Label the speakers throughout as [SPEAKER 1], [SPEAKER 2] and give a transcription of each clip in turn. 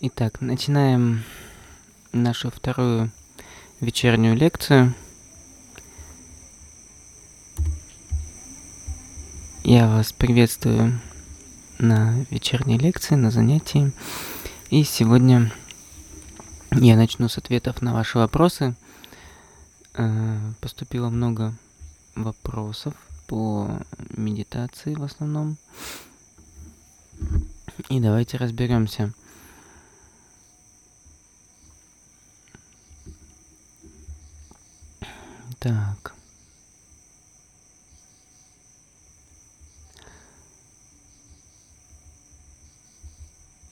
[SPEAKER 1] Итак, начинаем нашу вторую вечернюю лекцию. Я вас приветствую на вечерней лекции, на занятии. И сегодня я начну с ответов на ваши вопросы. Э, поступило много вопросов по медитации в основном. И давайте разберемся. Так.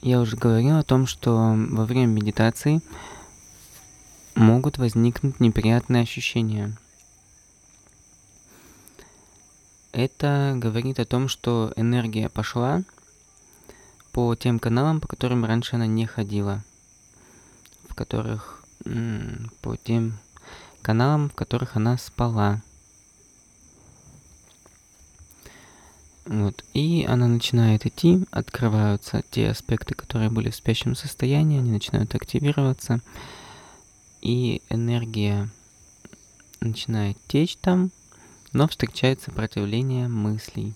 [SPEAKER 1] Я уже говорил о том, что во время медитации могут возникнуть неприятные ощущения. Это говорит о том, что энергия пошла по тем каналам, по которым раньше она не ходила, в которых по тем каналам, в которых она спала. Вот. И она начинает идти, открываются те аспекты, которые были в спящем состоянии, они начинают активироваться, и энергия начинает течь там, но встречает сопротивление мыслей.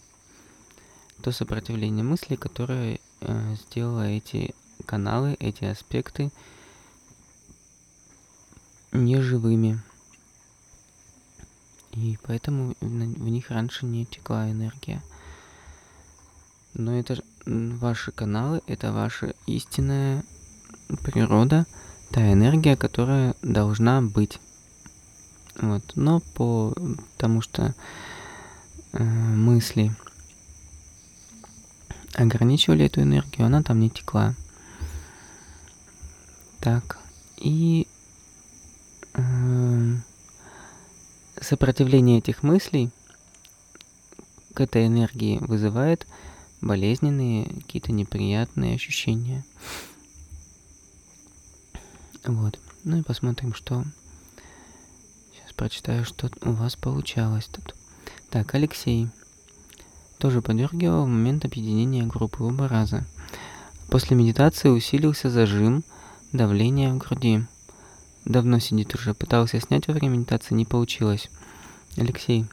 [SPEAKER 1] То сопротивление мыслей, которое э, сделало эти каналы, эти аспекты неживыми. И поэтому в них раньше не текла энергия. Но это ваши каналы, это ваша истинная природа, та энергия, которая должна быть. Вот. Но по тому, что э, мысли ограничивали эту энергию, она там не текла. Так, и э, сопротивление этих мыслей к этой энергии вызывает болезненные, какие-то неприятные ощущения. Вот. Ну и посмотрим, что... Сейчас прочитаю, что у вас получалось тут. Так, Алексей. Тоже подергивал в момент объединения группы оба раза. После медитации усилился зажим, давление в груди. Давно сидит уже, пытался снять во время медитации, не получилось. Алексей.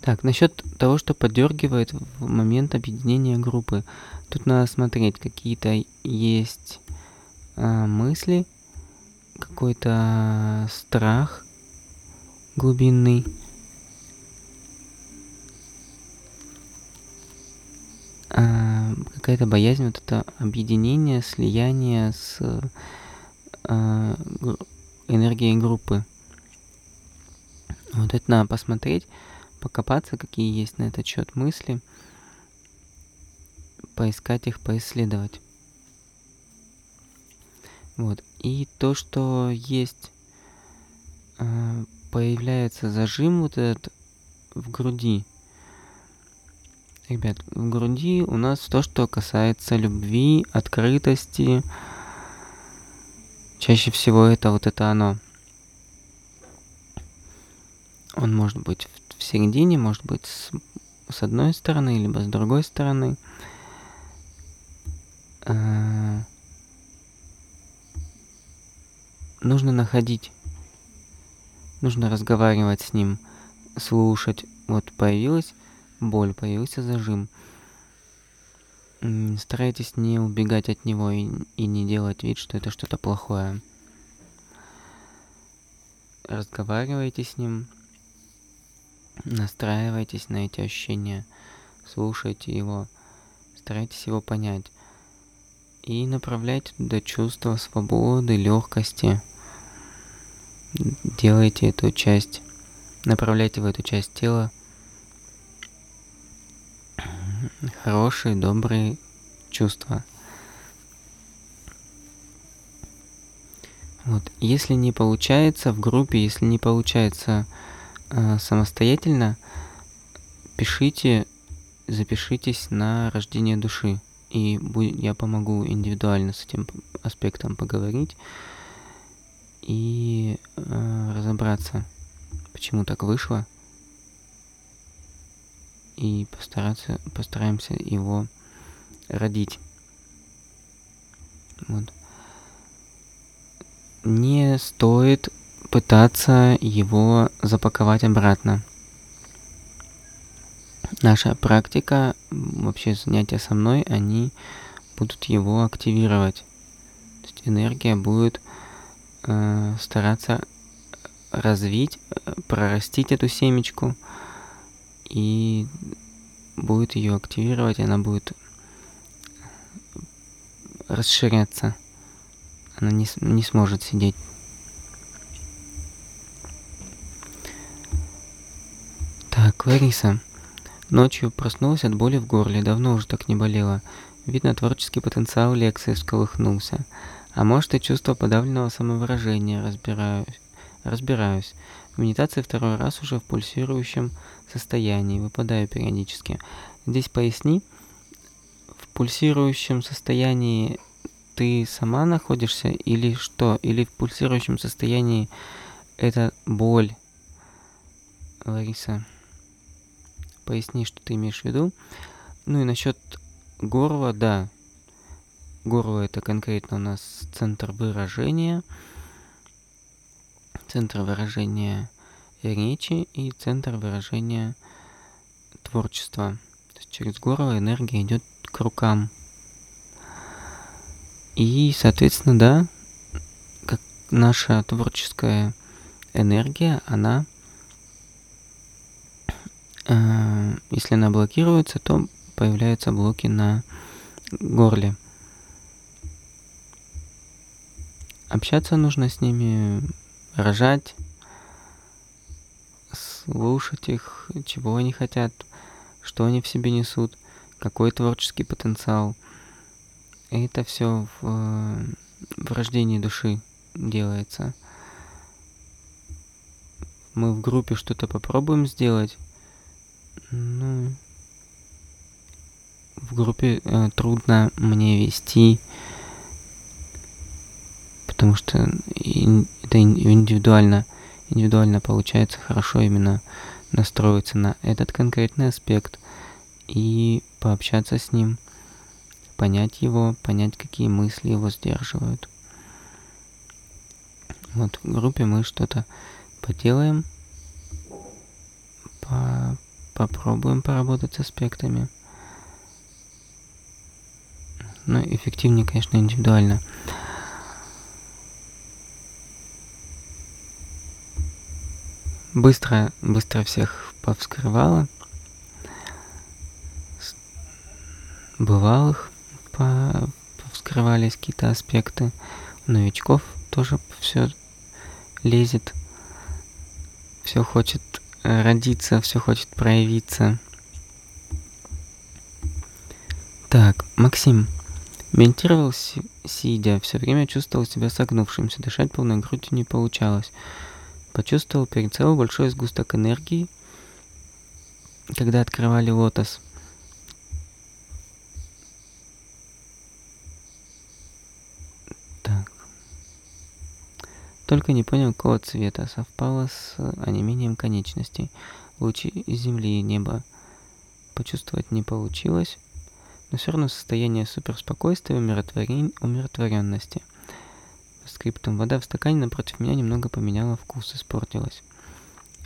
[SPEAKER 1] Так, насчет того, что подергивает в момент объединения группы. Тут надо смотреть, какие-то есть а, мысли, какой-то страх глубинный. А, какая-то боязнь, вот это объединение, слияние с а, энергией группы. Вот это надо посмотреть, покопаться, какие есть на этот счет мысли, поискать их, поисследовать. Вот. И то, что есть, э, появляется зажим вот этот в груди. Ребят, в груди у нас то, что касается любви, открытости. Чаще всего это вот это оно. Он может быть в, середине, может быть с, с одной стороны, либо с другой стороны. Э, нужно находить, нужно разговаривать с ним, слушать. Вот появилась боль, появился зажим. Старайтесь не убегать от него и, и не делать вид, что это что-то плохое. Разговаривайте с ним, Настраивайтесь на эти ощущения, слушайте его, старайтесь его понять и направляйте туда чувство свободы, легкости. Делайте эту часть, направляйте в эту часть тела хорошие, добрые чувства. Вот. Если не получается в группе, если не получается Э, самостоятельно пишите, запишитесь на рождение души. И я помогу индивидуально с этим аспектом поговорить и э, разобраться, почему так вышло. И постараться, постараемся его родить. Вот. Не стоит пытаться его запаковать обратно. Наша практика, вообще занятия со мной, они будут его активировать. То есть энергия будет э, стараться развить, э, прорастить эту семечку и будет ее активировать, она будет расширяться. Она не, не сможет сидеть. Так, Лариса. Ночью проснулась от боли в горле, давно уже так не болела. Видно, творческий потенциал лекции всколыхнулся. А может и чувство подавленного самовыражения, разбираюсь. Разбираюсь. Медитации второй раз уже в пульсирующем состоянии, выпадаю периодически. Здесь поясни, в пульсирующем состоянии ты сама находишься или что? Или в пульсирующем состоянии это боль? Лариса, поясни, что ты имеешь в виду. Ну и насчет горла, да. Горло это конкретно у нас центр выражения – центр выражения речи и центр выражения творчества. То есть через горло энергия идет к рукам. И, соответственно, да, как наша творческая энергия, она, э, если она блокируется, то появляются блоки на горле. Общаться нужно с ними рожать, слушать их, чего они хотят, что они в себе несут, какой творческий потенциал. Это все в, в рождении души делается. Мы в группе что-то попробуем сделать. Ну, в группе э, трудно мне вести потому что это индивидуально, индивидуально получается хорошо именно настроиться на этот конкретный аспект и пообщаться с ним, понять его, понять, какие мысли его сдерживают. Вот в группе мы что-то поделаем, по попробуем поработать с аспектами. Но эффективнее, конечно, индивидуально. Быстро, быстро всех повскрывала. Бывалых по повскрывались какие-то аспекты. Новичков тоже все лезет. Все хочет родиться, все хочет проявиться. Так, Максим. Медитировал сидя, все время чувствовал себя согнувшимся, дышать полной грудью не получалось. Почувствовал перед собой большой сгусток энергии, когда открывали лотос. Так. Только не понял, какого цвета. Совпало с онемением конечностей. Лучи земли и неба почувствовать не получилось, но все равно состояние суперспокойствия и умиротворенности – скриптом. Вода в стакане напротив меня немного поменяла вкус, испортилась.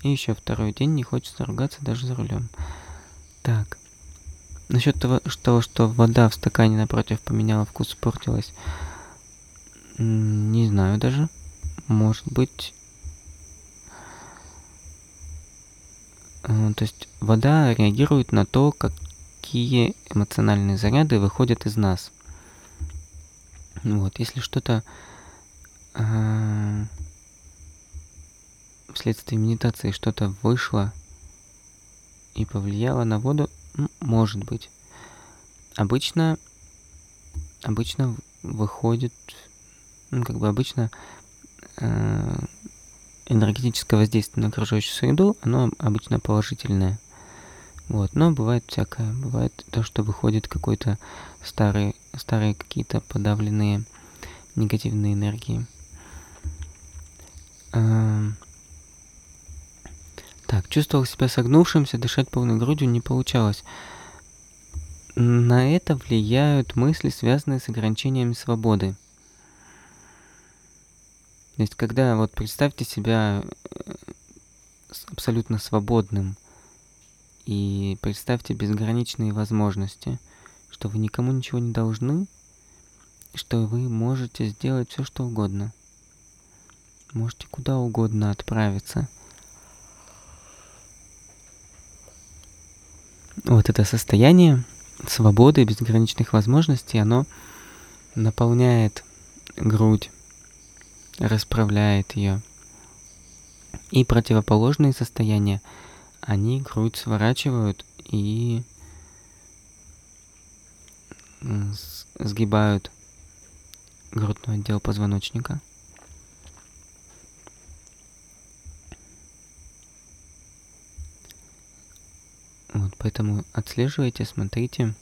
[SPEAKER 1] И еще второй день не хочется ругаться даже за рулем. Так. Насчет того, что, что вода в стакане напротив поменяла вкус, испортилась. Не знаю даже. Может быть... Э, то есть вода реагирует на то, какие эмоциональные заряды выходят из нас. Вот, если что-то вследствие медитации что-то вышло и повлияло на воду, может быть. Обычно, обычно выходит, ну, как бы обычно э, энергетическое воздействие на окружающую среду, оно обычно положительное. Вот, но бывает всякое. Бывает то, что выходит какой-то старый, старые какие-то подавленные негативные энергии. Так, чувствовал себя согнувшимся, дышать полной грудью не получалось. На это влияют мысли, связанные с ограничениями свободы. То есть, когда вот представьте себя э, абсолютно свободным и представьте безграничные возможности, что вы никому ничего не должны, что вы можете сделать все, что угодно. Можете куда угодно отправиться. Вот это состояние свободы, безграничных возможностей, оно наполняет грудь, расправляет ее. И противоположные состояния, они грудь сворачивают и сгибают грудной отдел позвоночника. Вот, поэтому отслеживайте, смотрите,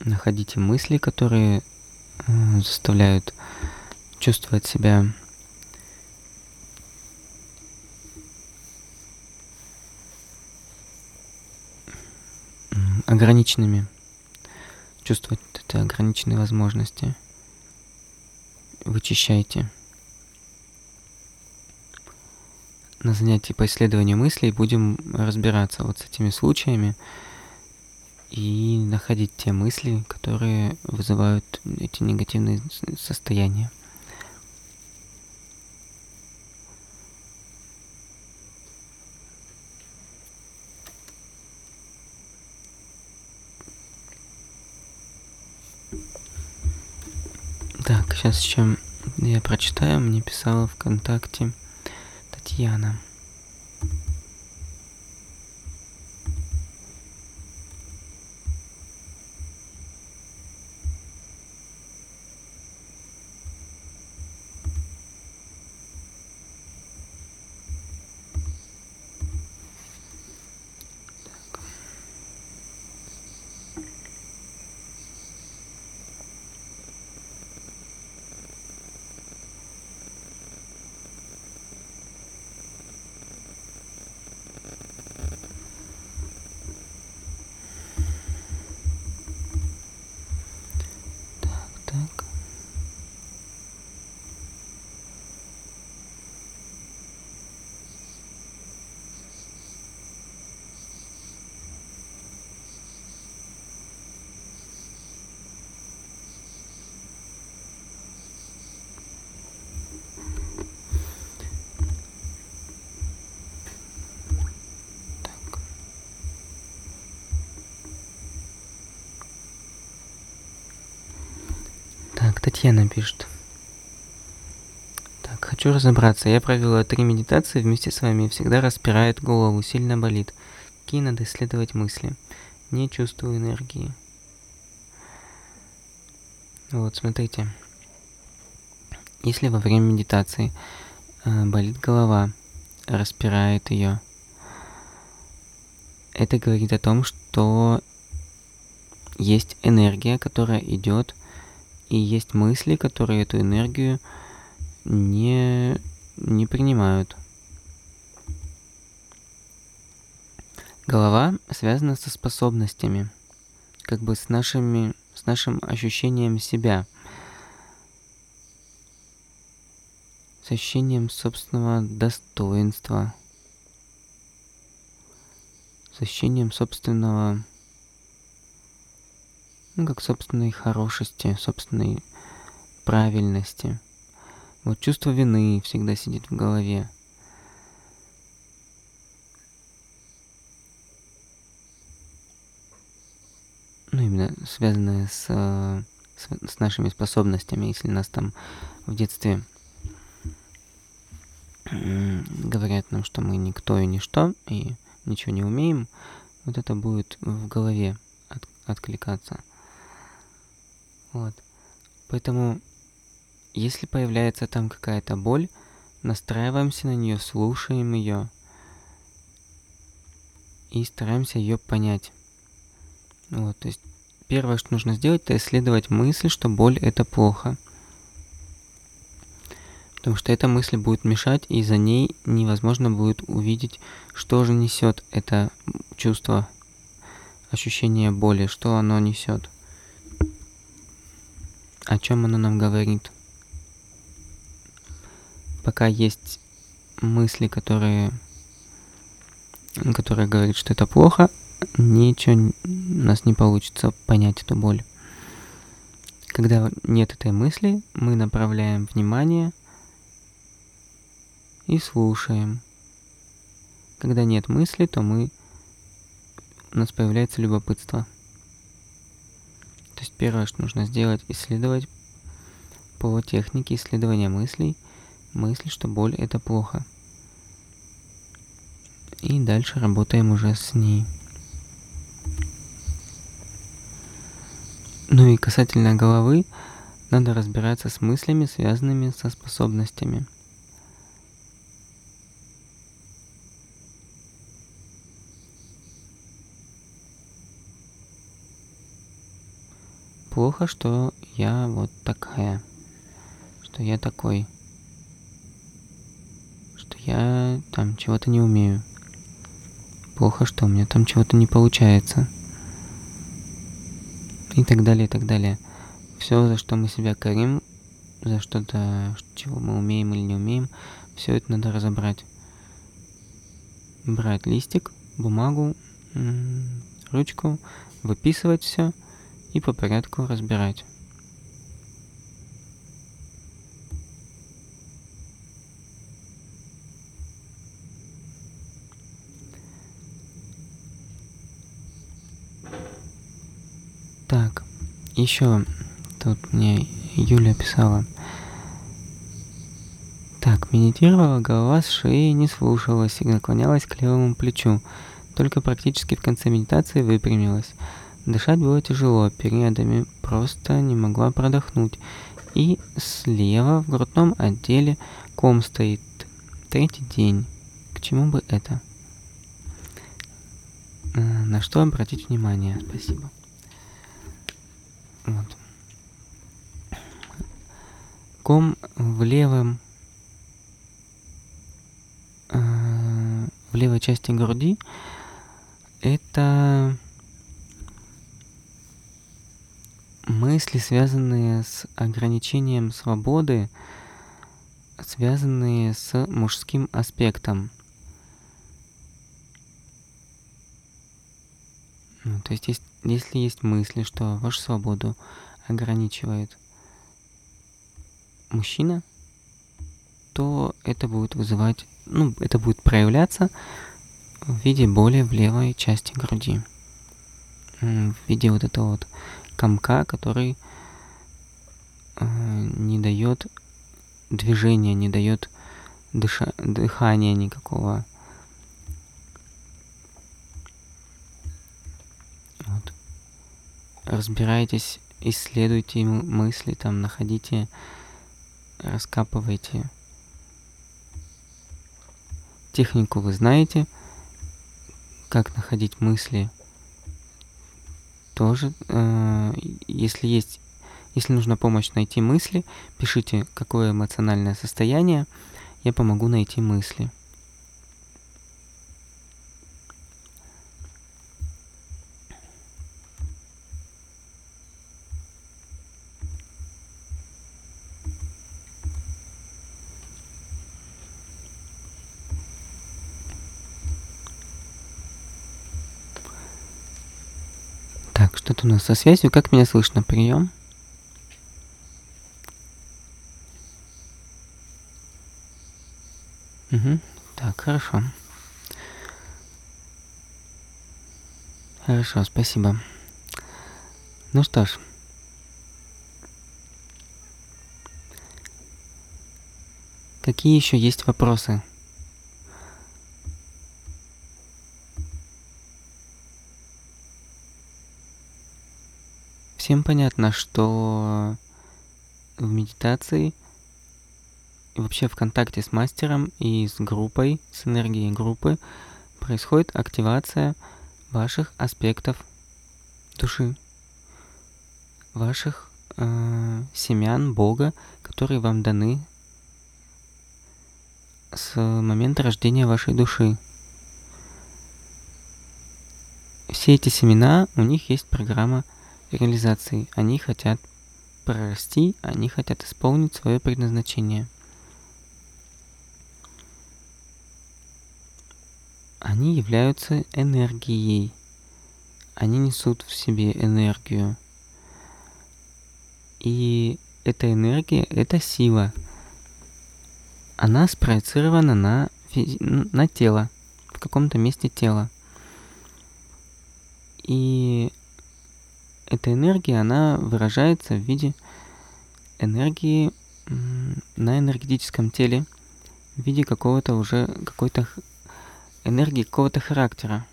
[SPEAKER 1] находите мысли, которые э, заставляют чувствовать себя ограниченными, чувствовать это ограниченные возможности. Вычищайте. На занятии по исследованию мыслей будем разбираться вот с этими случаями и находить те мысли, которые вызывают эти негативные состояния. Так, сейчас еще я прочитаю. Мне писала ВКонтакте Татьяна. Так, Татьяна пишет. Так, хочу разобраться. Я провела три медитации вместе с вами всегда распирает голову, сильно болит. Какие надо исследовать мысли? Не чувствую энергии. Вот, смотрите. Если во время медитации э, болит голова, распирает ее, это говорит о том, что есть энергия, которая идет и есть мысли, которые эту энергию не, не принимают. Голова связана со способностями, как бы с, нашими, с нашим ощущением себя, с ощущением собственного достоинства, с ощущением собственного ну, как собственной хорошести, собственной правильности. Вот чувство вины всегда сидит в голове. Ну, именно связанное с, с, с нашими способностями, если нас там в детстве говорят нам, что мы никто и ничто, и ничего не умеем, вот это будет в голове от, откликаться. Вот. Поэтому, если появляется там какая-то боль, настраиваемся на нее, слушаем ее и стараемся ее понять. Вот, то есть первое, что нужно сделать, это исследовать мысль, что боль это плохо. Потому что эта мысль будет мешать, и за ней невозможно будет увидеть, что же несет это чувство, ощущение боли, что оно несет. О чем оно нам говорит? пока есть мысли, которые, которые говорят, что это плохо, ничего у нас не получится понять эту боль. Когда нет этой мысли, мы направляем внимание и слушаем. Когда нет мысли, то мы у нас появляется любопытство. То есть первое, что нужно сделать, исследовать по технике исследования мыслей, мысли, что боль это плохо. И дальше работаем уже с ней. Ну и касательно головы, надо разбираться с мыслями, связанными со способностями. Плохо, что я вот такая, что я такой, что я там чего-то не умею. Плохо, что у меня там чего-то не получается и так далее, и так далее. Все, за что мы себя корим, за что-то, чего мы умеем или не умеем, все это надо разобрать. Брать листик, бумагу, ручку, выписывать все и по порядку разбирать. Так, еще тут мне Юля писала. Так, медитировала, голова с шеи не слушалась и наклонялась к левому плечу. Только практически в конце медитации выпрямилась. Дышать было тяжело, периодами просто не могла продохнуть. И слева в грудном отделе ком стоит. Третий день. К чему бы это? Э, на что обратить внимание? Спасибо. Вот. Ком в левом э, в левой части груди это мысли, связанные с ограничением свободы, связанные с мужским аспектом. Ну, то есть, есть, если есть мысли, что вашу свободу ограничивает мужчина, то это будет вызывать, ну, это будет проявляться в виде боли в левой части груди. В виде вот этого вот комка, который э, не дает движения, не дает дыша, дыхания никакого. разбирайтесь, исследуйте мысли, там, находите, раскапывайте. Технику вы знаете, как находить мысли. Тоже, э, если есть, если нужна помощь найти мысли, пишите, какое эмоциональное состояние, я помогу найти мысли. Что-то у со связью. Как меня слышно? Прием. Угу. Так, хорошо. Хорошо, спасибо. Ну что ж. Какие еще есть вопросы? Всем понятно, что в медитации и вообще в контакте с мастером и с группой, с энергией группы происходит активация ваших аспектов души, ваших э, семян Бога, которые вам даны с момента рождения вашей души. Все эти семена, у них есть программа реализации. Они хотят прорасти, они хотят исполнить свое предназначение. Они являются энергией. Они несут в себе энергию. И эта энергия – это сила. Она спроецирована на, физи- на тело, в каком-то месте тела. И эта энергия, она выражается в виде энергии на энергетическом теле, в виде какого-то уже, какой-то энергии какого-то характера.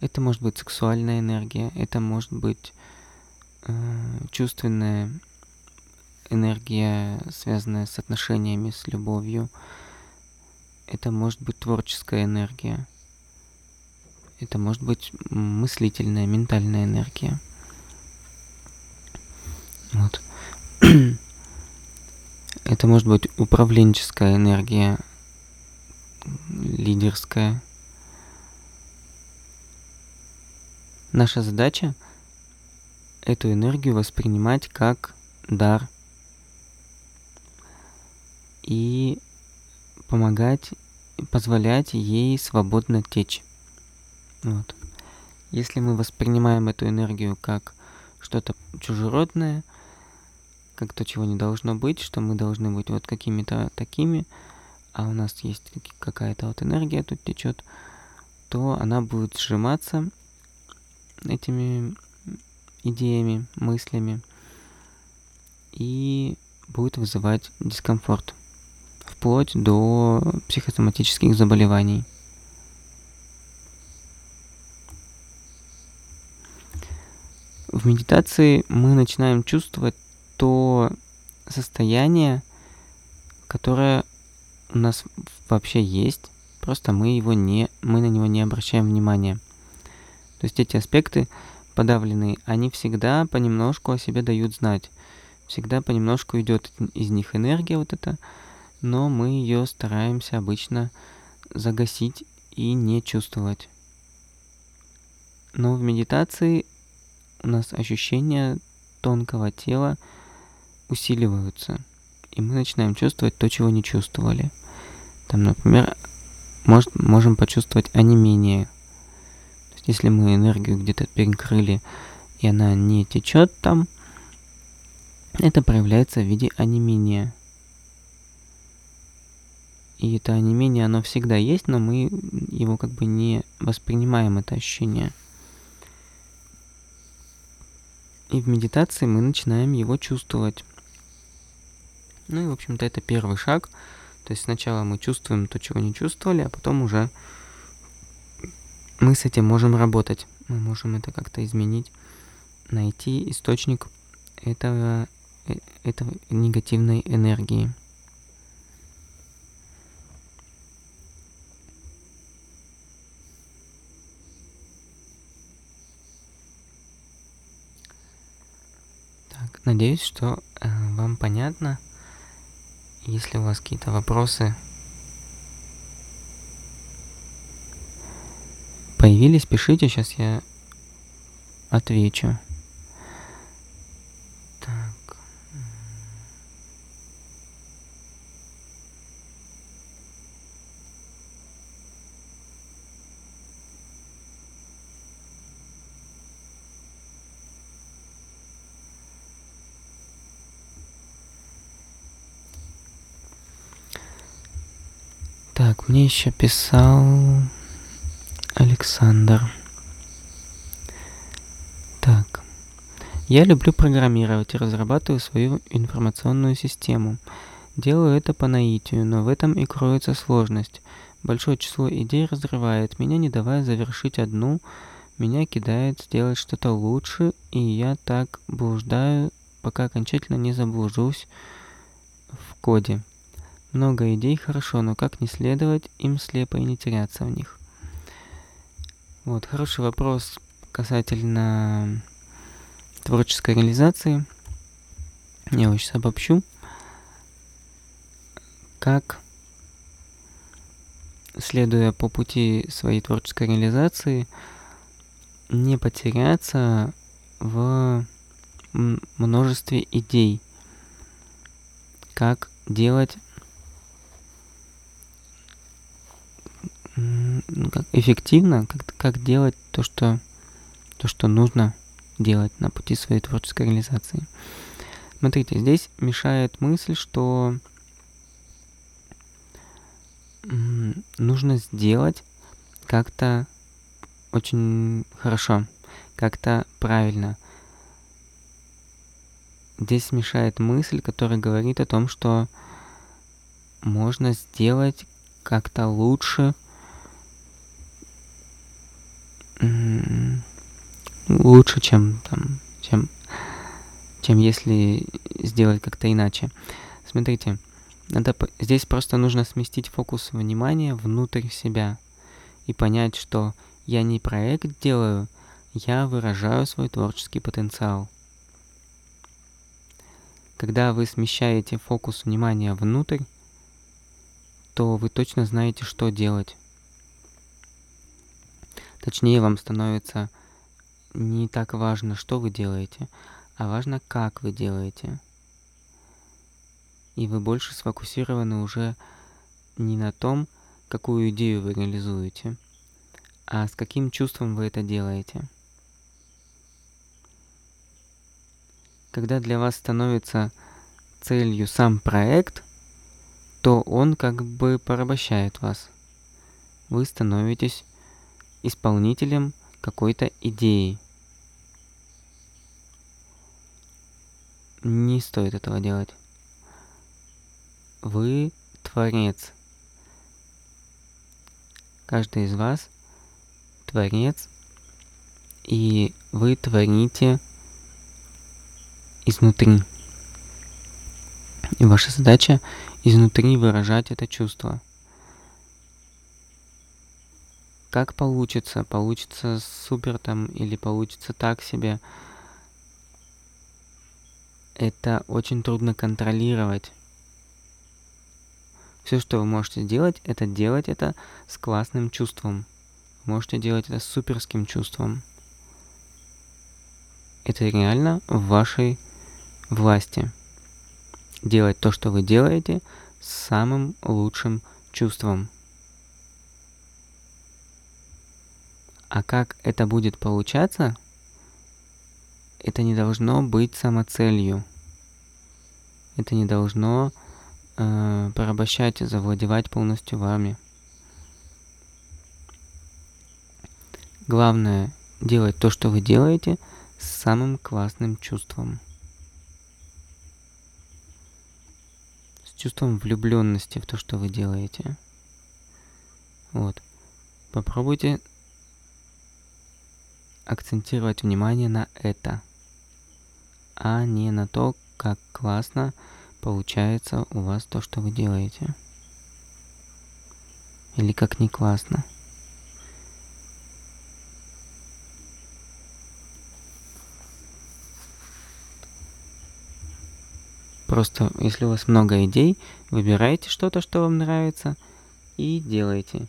[SPEAKER 1] Это может быть сексуальная энергия, это может быть э, чувственная энергия, связанная с отношениями, с любовью. Это может быть творческая энергия. Это может быть мыслительная, ментальная энергия. Вот. Это может быть управленческая энергия, лидерская. Наша задача эту энергию воспринимать как дар и помогать, позволять ей свободно течь. Вот. Если мы воспринимаем эту энергию как что-то чужеродное, как то, чего не должно быть, что мы должны быть вот какими-то такими, а у нас есть какая-то вот энергия тут течет, то она будет сжиматься этими идеями, мыслями и будет вызывать дискомфорт вплоть до психосоматических заболеваний. В медитации мы начинаем чувствовать то состояние, которое у нас вообще есть, просто мы его не, мы на него не обращаем внимания – то есть эти аспекты подавленные, они всегда понемножку о себе дают знать. Всегда понемножку идет из них энергия вот эта, но мы ее стараемся обычно загасить и не чувствовать. Но в медитации у нас ощущения тонкого тела усиливаются, и мы начинаем чувствовать то, чего не чувствовали. Там, например, может, можем почувствовать онемение – если мы энергию где-то перекрыли, и она не течет там, это проявляется в виде онемения. И это онемение, оно всегда есть, но мы его как бы не воспринимаем, это ощущение. И в медитации мы начинаем его чувствовать. Ну и, в общем-то, это первый шаг. То есть сначала мы чувствуем то, чего не чувствовали, а потом уже мы с этим можем работать. Мы можем это как-то изменить, найти источник этого, э, этого негативной энергии. Так, надеюсь, что э, вам понятно. Если у вас какие-то вопросы, появились, пишите, сейчас я отвечу. Так. Мне еще писал Александр. Так. Я люблю программировать и разрабатываю свою информационную систему. Делаю это по наитию, но в этом и кроется сложность. Большое число идей разрывает меня, не давая завершить одну, меня кидает сделать что-то лучше, и я так блуждаю, пока окончательно не заблужусь в коде. Много идей хорошо, но как не следовать им слепо и не теряться в них? Вот, хороший вопрос касательно творческой реализации. Я его сейчас обобщу. Как, следуя по пути своей творческой реализации, не потеряться в множестве идей. Как делать как эффективно, как, как делать то, что, то, что нужно делать на пути своей творческой реализации. Смотрите, здесь мешает мысль, что нужно сделать как-то очень хорошо, как-то правильно. Здесь мешает мысль, которая говорит о том, что можно сделать как-то лучше, лучше, чем там, чем, чем если сделать как-то иначе. Смотрите, надо, здесь просто нужно сместить фокус внимания внутрь себя и понять, что я не проект делаю, я выражаю свой творческий потенциал. Когда вы смещаете фокус внимания внутрь, то вы точно знаете, что делать. Точнее, вам становится не так важно, что вы делаете, а важно, как вы делаете. И вы больше сфокусированы уже не на том, какую идею вы реализуете, а с каким чувством вы это делаете. Когда для вас становится целью сам проект, то он как бы порабощает вас. Вы становитесь исполнителем какой-то идеи. Не стоит этого делать. Вы творец. Каждый из вас творец, и вы творите изнутри. И ваша задача изнутри выражать это чувство. Как получится, получится супер там или получится так себе, это очень трудно контролировать. Все, что вы можете сделать, это делать это с классным чувством. Вы можете делать это с суперским чувством. Это реально в вашей власти. Делать то, что вы делаете, с самым лучшим чувством. А как это будет получаться, это не должно быть самоцелью. Это не должно э, порабощать, завладевать полностью вами. Главное делать то, что вы делаете, с самым классным чувством. С чувством влюбленности в то, что вы делаете. Вот. Попробуйте акцентировать внимание на это, а не на то, как классно получается у вас то, что вы делаете. Или как не классно. Просто, если у вас много идей, выбирайте что-то, что вам нравится, и делайте.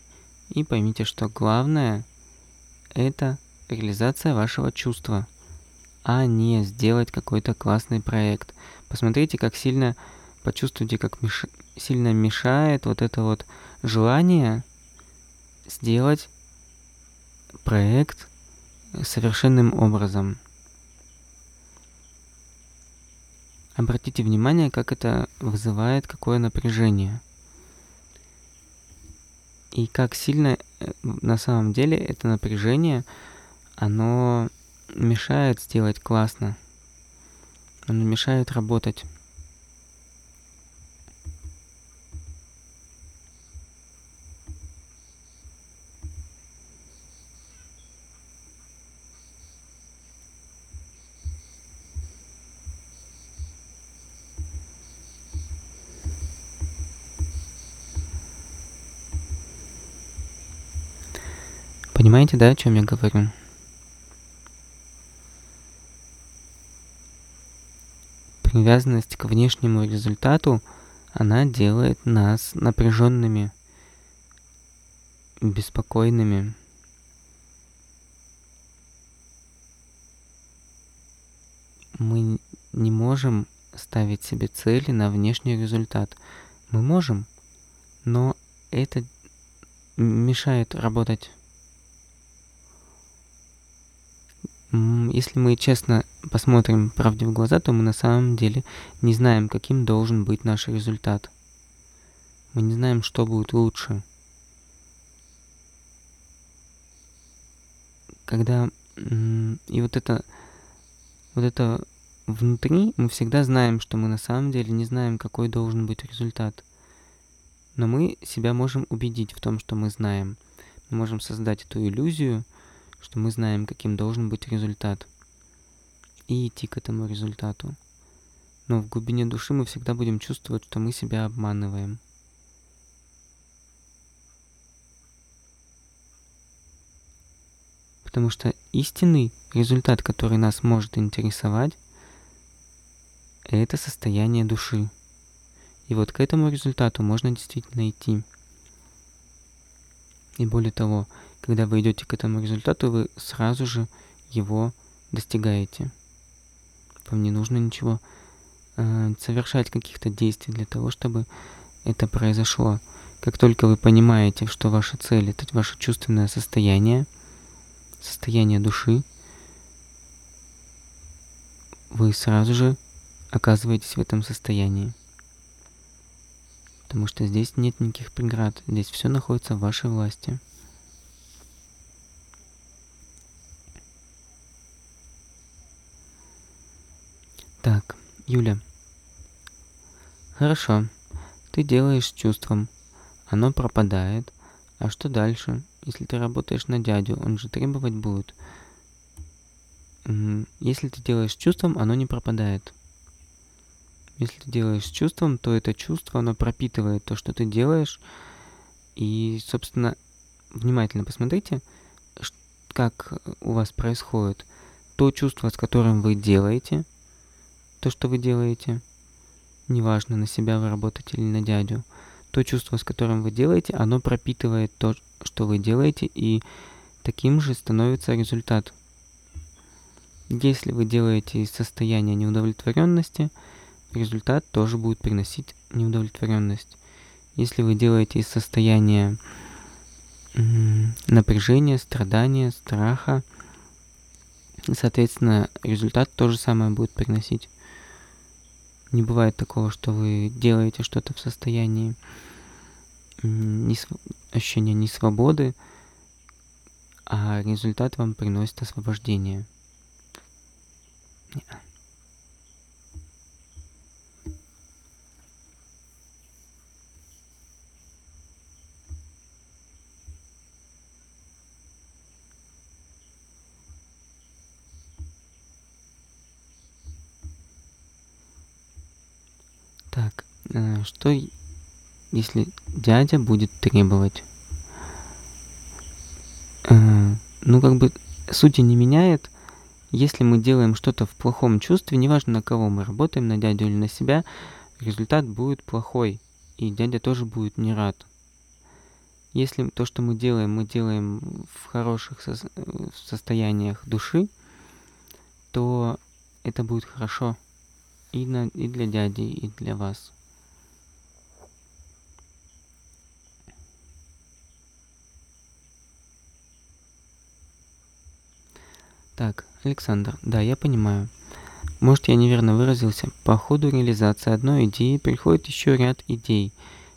[SPEAKER 1] И поймите, что главное – это реализация вашего чувства, а не сделать какой-то классный проект. Посмотрите, как сильно, почувствуйте, как меш... сильно мешает вот это вот желание сделать проект совершенным образом. Обратите внимание, как это вызывает какое напряжение. И как сильно э, на самом деле это напряжение – оно мешает сделать классно. Оно мешает работать. Понимаете, да, о чем я говорю? Привязанность к внешнему результату, она делает нас напряженными, беспокойными. Мы не можем ставить себе цели на внешний результат. Мы можем, но это мешает работать. Если мы честно посмотрим правде в глаза, то мы на самом деле не знаем, каким должен быть наш результат. Мы не знаем, что будет лучше. Когда и вот это вот это внутри мы всегда знаем, что мы на самом деле не знаем, какой должен быть результат. Но мы себя можем убедить в том, что мы знаем. Мы можем создать эту иллюзию, что мы знаем, каким должен быть результат. И идти к этому результату. Но в глубине души мы всегда будем чувствовать, что мы себя обманываем. Потому что истинный результат, который нас может интересовать, это состояние души. И вот к этому результату можно действительно идти. И более того, когда вы идете к этому результату, вы сразу же его достигаете. Вам не нужно ничего э, совершать каких-то действий для того, чтобы это произошло. Как только вы понимаете, что ваша цель это ваше чувственное состояние, состояние души, вы сразу же оказываетесь в этом состоянии потому что здесь нет никаких преград, здесь все находится в вашей власти. Так, Юля. Хорошо. Ты делаешь с чувством. Оно пропадает. А что дальше? Если ты работаешь на дядю, он же требовать будет. Если ты делаешь с чувством, оно не пропадает. Если ты делаешь с чувством, то это чувство, оно пропитывает то, что ты делаешь. И, собственно, внимательно посмотрите, как у вас происходит то чувство, с которым вы делаете, то, что вы делаете, неважно, на себя вы работаете или на дядю, то чувство, с которым вы делаете, оно пропитывает то, что вы делаете, и таким же становится результат. Если вы делаете из состояния неудовлетворенности, результат тоже будет приносить неудовлетворенность. Если вы делаете из состояния напряжения, страдания, страха, соответственно, результат то же самое будет приносить. Не бывает такого, что вы делаете что-то в состоянии не св... ощущения несвободы, а результат вам приносит освобождение. Yeah. Так, что если дядя будет требовать? Э, ну, как бы сути не меняет. Если мы делаем что-то в плохом чувстве, неважно на кого мы работаем, на дядю или на себя, результат будет плохой, и дядя тоже будет не рад. Если то, что мы делаем, мы делаем в хороших со в состояниях души, то это будет хорошо и, на, и для дяди, и для вас. Так, Александр, да, я понимаю. Может, я неверно выразился. По ходу реализации одной идеи приходит еще ряд идей.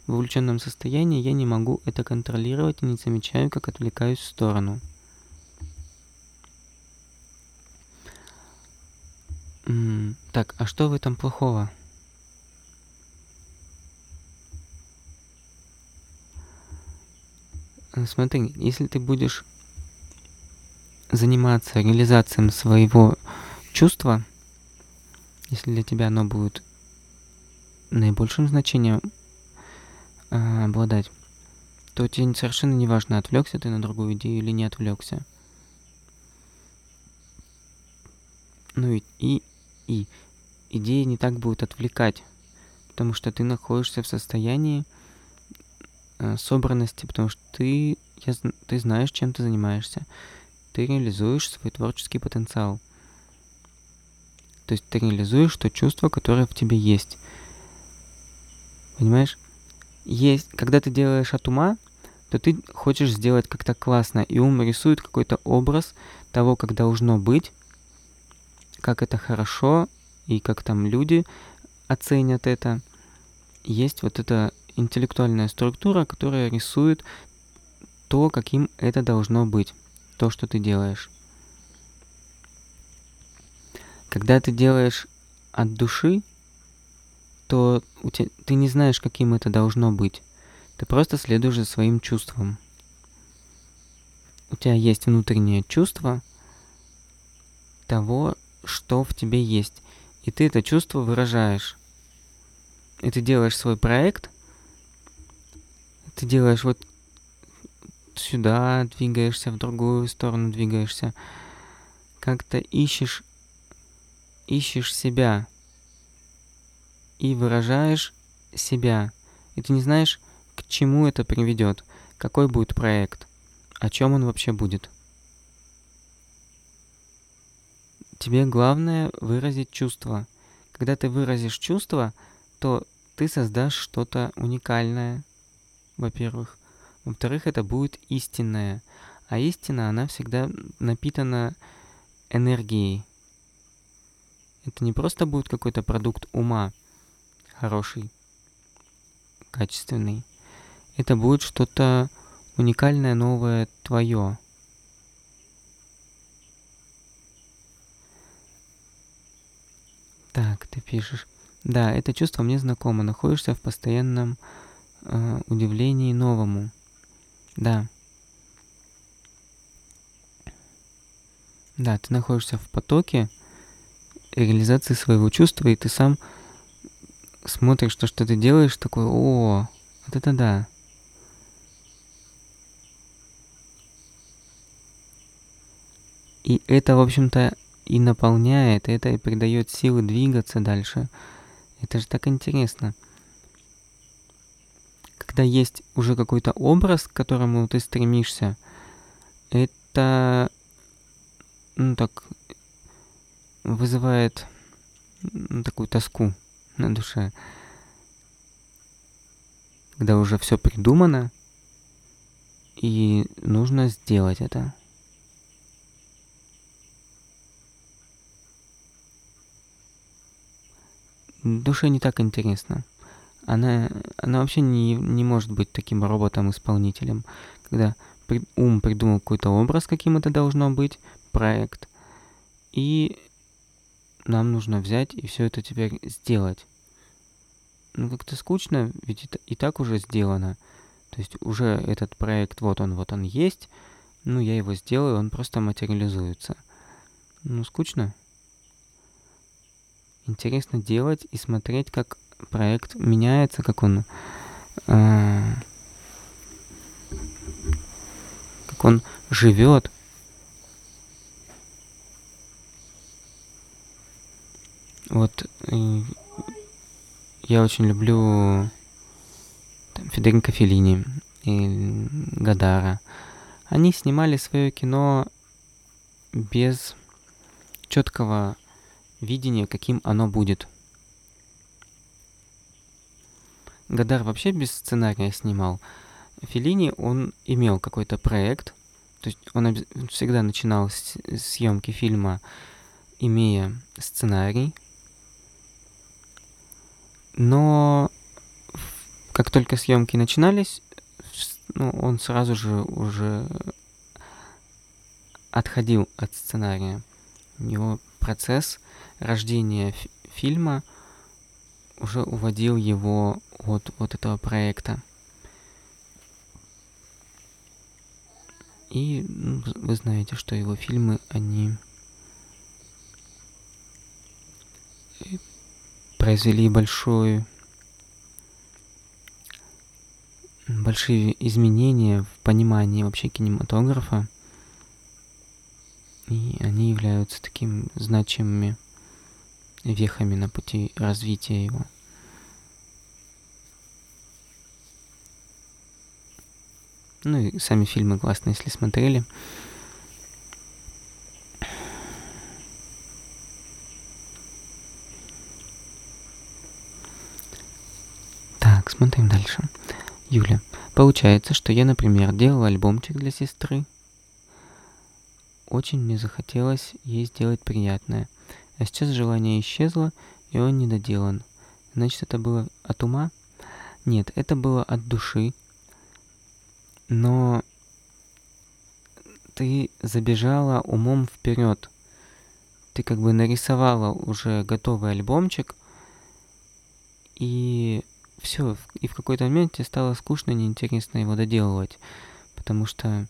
[SPEAKER 1] В увлеченном состоянии я не могу это контролировать и не замечаю, как отвлекаюсь в сторону. так, а что в этом плохого? Смотри, если ты будешь заниматься реализацией своего чувства, если для тебя оно будет наибольшим значением э, обладать, то тебе совершенно не важно, отвлекся ты на другую идею или не отвлекся. Ну и, и и идея не так будет отвлекать, потому что ты находишься в состоянии э, собранности, потому что ты, я, ты знаешь, чем ты занимаешься. Ты реализуешь свой творческий потенциал. То есть ты реализуешь то чувство, которое в тебе есть. Понимаешь? Есть, когда ты делаешь от ума, то ты хочешь сделать как-то классно, и ум рисует какой-то образ того, как должно быть, как это хорошо, и как там люди оценят это. Есть вот эта интеллектуальная структура, которая рисует то, каким это должно быть, то, что ты делаешь. Когда ты делаешь от души, то у тебя, ты не знаешь, каким это должно быть. Ты просто следуешь за своим чувством. У тебя есть внутреннее чувство того, что в тебе есть. И ты это чувство выражаешь. И ты делаешь свой проект, ты делаешь вот сюда, двигаешься, в другую сторону двигаешься. Как-то ищешь, ищешь себя и выражаешь себя. И ты не знаешь, к чему это приведет, какой будет проект, о чем он вообще будет. Тебе главное выразить чувство. Когда ты выразишь чувство, то ты создашь что-то уникальное, во-первых. Во-вторых, это будет истинное. А истина, она всегда напитана энергией. Это не просто будет какой-то продукт ума хороший, качественный. Это будет что-то уникальное, новое, твое. Так, ты пишешь. Да, это чувство мне знакомо. Находишься в постоянном э, удивлении новому. Да. Да, ты находишься в потоке реализации своего чувства, и ты сам смотришь то, что ты делаешь, такой, о, вот это да. И это, в общем-то, и наполняет, это и придает силы двигаться дальше. Это же так интересно когда есть уже какой-то образ, к которому ты стремишься, это, ну так, вызывает такую тоску на душе. Когда уже все придумано, и нужно сделать это. Душе не так интересно она, она вообще не, не может быть таким роботом-исполнителем. Когда при, ум придумал какой-то образ, каким это должно быть, проект, и нам нужно взять и все это теперь сделать. Ну, как-то скучно, ведь это и так уже сделано. То есть уже этот проект, вот он, вот он есть, ну, я его сделаю, он просто материализуется. Ну, скучно. Интересно делать и смотреть, как проект меняется, как он э, как он живет. Вот э, я очень люблю там, Федерико Феллини и Гадара. Они снимали свое кино без четкого видения, каким оно будет. Гадар вообще без сценария снимал. Филини, он имел какой-то проект, то есть он всегда начинал с съемки фильма, имея сценарий, но как только съемки начинались, ну, он сразу же уже отходил от сценария. Его процесс рождения фильма уже уводил его от вот этого проекта. И ну, вы знаете, что его фильмы, они произвели большой, большие изменения в понимании вообще кинематографа. И они являются такими значимыми вехами на пути развития его. Ну и сами фильмы классные, если смотрели. Так, смотрим дальше. Юля, получается, что я, например, делал альбомчик для сестры. Очень мне захотелось ей сделать приятное. А сейчас желание исчезло, и он не доделан. Значит, это было от ума? Нет, это было от души. Но ты забежала умом вперед. Ты как бы нарисовала уже готовый альбомчик, и все, и в какой-то момент тебе стало скучно, неинтересно его доделывать. Потому что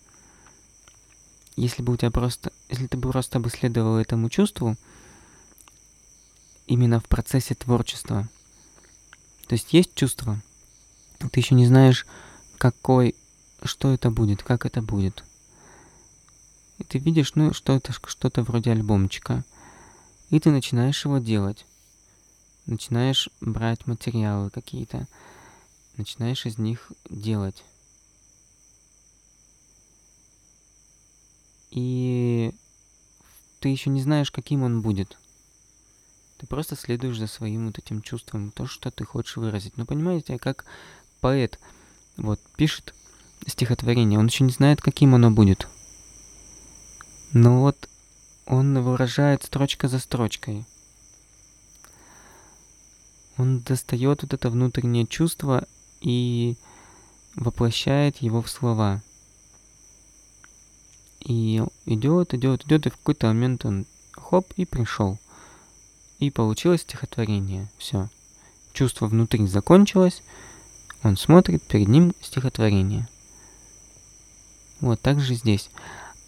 [SPEAKER 1] если бы у тебя просто, если ты бы просто обследовал этому чувству, именно в процессе творчества, то есть есть чувство, ты еще не знаешь, какой, что это будет, как это будет. И ты видишь, ну, что это что-то вроде альбомчика. И ты начинаешь его делать. Начинаешь брать материалы какие-то. Начинаешь из них делать. И ты еще не знаешь, каким он будет. Ты просто следуешь за своим вот этим чувством, то, что ты хочешь выразить. Но понимаете, как поэт вот пишет стихотворение, он еще не знает, каким оно будет. Но вот он выражает строчка за строчкой. Он достает вот это внутреннее чувство и воплощает его в слова. И идет, идет, идет, и в какой-то момент он хоп и пришел. И получилось стихотворение. Все. Чувство внутри закончилось. Он смотрит, перед ним стихотворение. Вот так же здесь.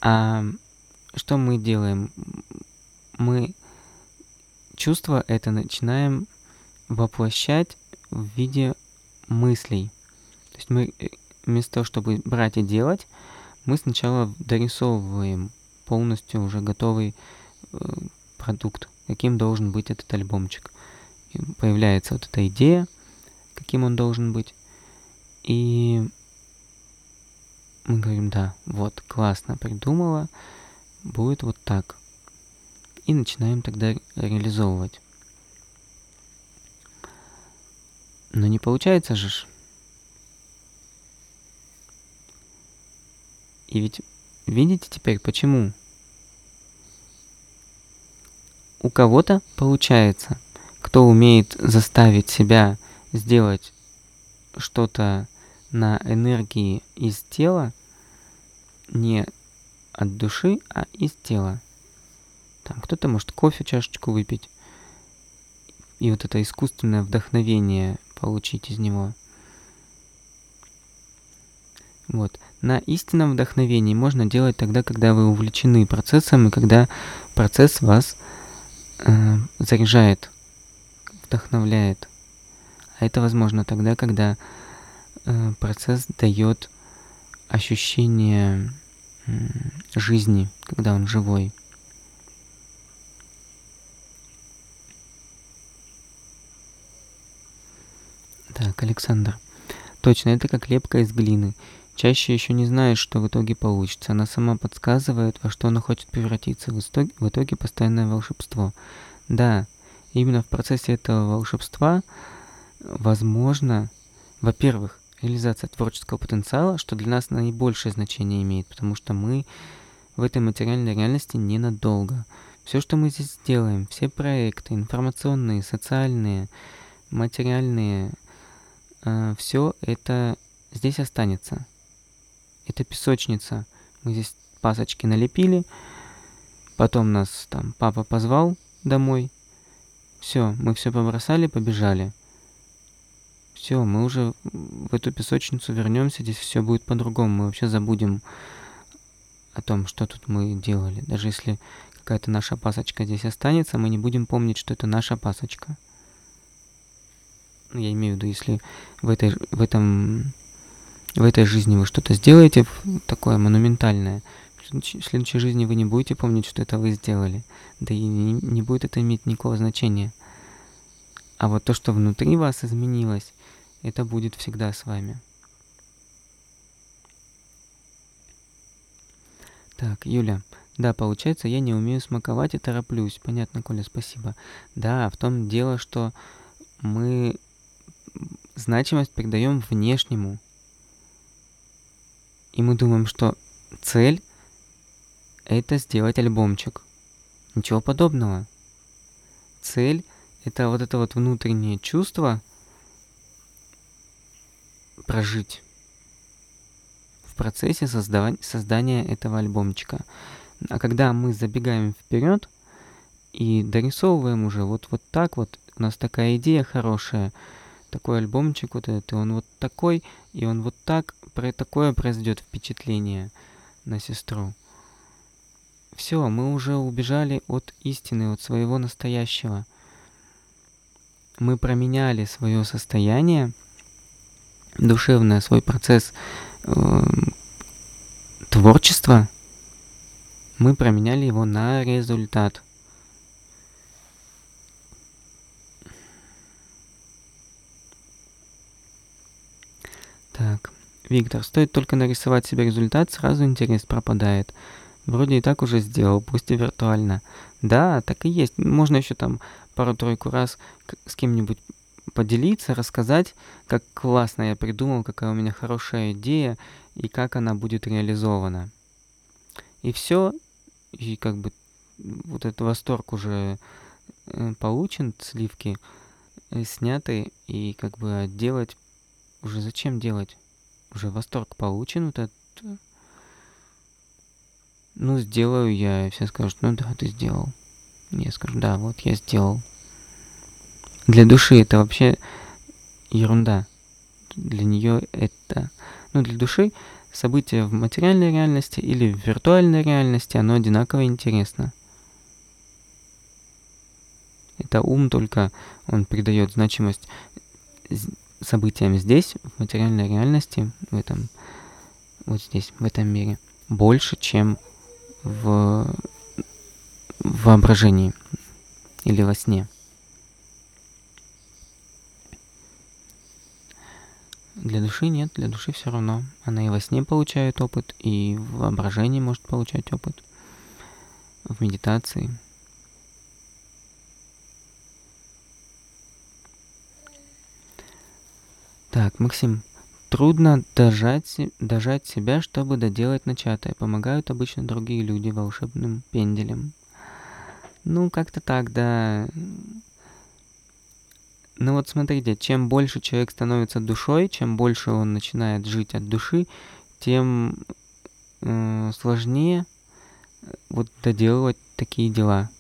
[SPEAKER 1] А что мы делаем? Мы чувство это начинаем воплощать в виде мыслей. То есть мы э, вместо того, чтобы брать и делать, мы сначала дорисовываем полностью уже готовый э, продукт каким должен быть этот альбомчик. И появляется вот эта идея, каким он должен быть. И мы говорим, да, вот, классно придумала, будет вот так. И начинаем тогда реализовывать. Но не получается же. И ведь видите теперь почему? У кого-то получается. Кто умеет заставить себя сделать что-то на энергии из тела, не от души, а из тела. Там кто-то может кофе чашечку выпить, и вот это искусственное вдохновение получить из него. Вот. На истинном вдохновении можно делать тогда, когда вы увлечены процессом, и когда процесс вас э, заряжает, вдохновляет. А это возможно тогда, когда э, процесс дает ощущение э, жизни, когда он живой. Так, Александр. Точно, это как лепка из глины. Чаще еще не знаешь, что в итоге получится. Она сама подсказывает, во что она хочет превратиться. В итоге, в итоге постоянное волшебство. Да, именно в процессе этого волшебства возможно, во-первых, реализация творческого потенциала, что для нас наибольшее значение имеет, потому что мы в этой материальной реальности ненадолго. Все, что мы здесь делаем, все проекты, информационные, социальные, материальные, э, все это здесь останется. Это песочница. Мы здесь пасочки налепили. Потом нас там папа позвал домой. Все, мы все побросали, побежали. Все, мы уже в эту песочницу вернемся, здесь все будет по-другому. Мы вообще забудем о том, что тут мы делали. Даже если какая-то наша пасочка здесь останется, мы не будем помнить, что это наша пасочка. Ну, я имею в виду, если в, этой, в этом в этой жизни вы что-то сделаете такое монументальное, в следующей жизни вы не будете помнить, что это вы сделали. Да и не, не будет это иметь никакого значения. А вот то, что внутри вас изменилось, это будет всегда с вами. Так, Юля. Да, получается, я не умею смаковать и тороплюсь. Понятно, Коля, спасибо. Да, в том дело, что мы значимость придаем внешнему И мы думаем, что цель — это сделать альбомчик. Ничего подобного. Цель — это вот это вот внутреннее чувство прожить в процессе создавания, создания этого альбомчика. А когда мы забегаем вперед и дорисовываем уже вот, вот так вот, у нас такая идея хорошая, такой альбомчик вот этот, и он вот такой, и он вот так, про такое произойдет впечатление на сестру. Все, мы уже убежали от истины, от своего настоящего. Мы променяли свое состояние, душевное, свой процесс э, творчества, мы променяли его на результат – Так, Виктор, стоит только нарисовать себе результат, сразу интерес пропадает. Вроде и так уже сделал, пусть и виртуально. Да, так и есть. Можно еще там пару-тройку раз с кем-нибудь поделиться, рассказать, как классно я придумал, какая у меня хорошая идея и как она будет реализована. И все, и как бы вот этот восторг уже э, получен, сливки э, сняты, и как бы делать уже зачем делать? Уже восторг получен вот этот. Ну, сделаю я, и все скажут, ну да, ты сделал. Я скажу, да, вот я сделал. Для души это вообще ерунда. Для нее это... Ну, для души событие в материальной реальности или в виртуальной реальности, оно одинаково интересно. Это ум только, он придает значимость событиям здесь, в материальной реальности, в этом, вот здесь, в этом мире, больше, чем в, воображении или во сне. Для души нет, для души все равно. Она и во сне получает опыт, и в воображении может получать опыт, в медитации – Так, Максим, трудно дожать, дожать себя, чтобы доделать начатое. Помогают обычно другие люди волшебным пенделем. Ну, как-то так, да. Ну вот смотрите, чем больше человек становится душой, чем больше он начинает жить от души, тем э, сложнее э, вот доделывать такие дела,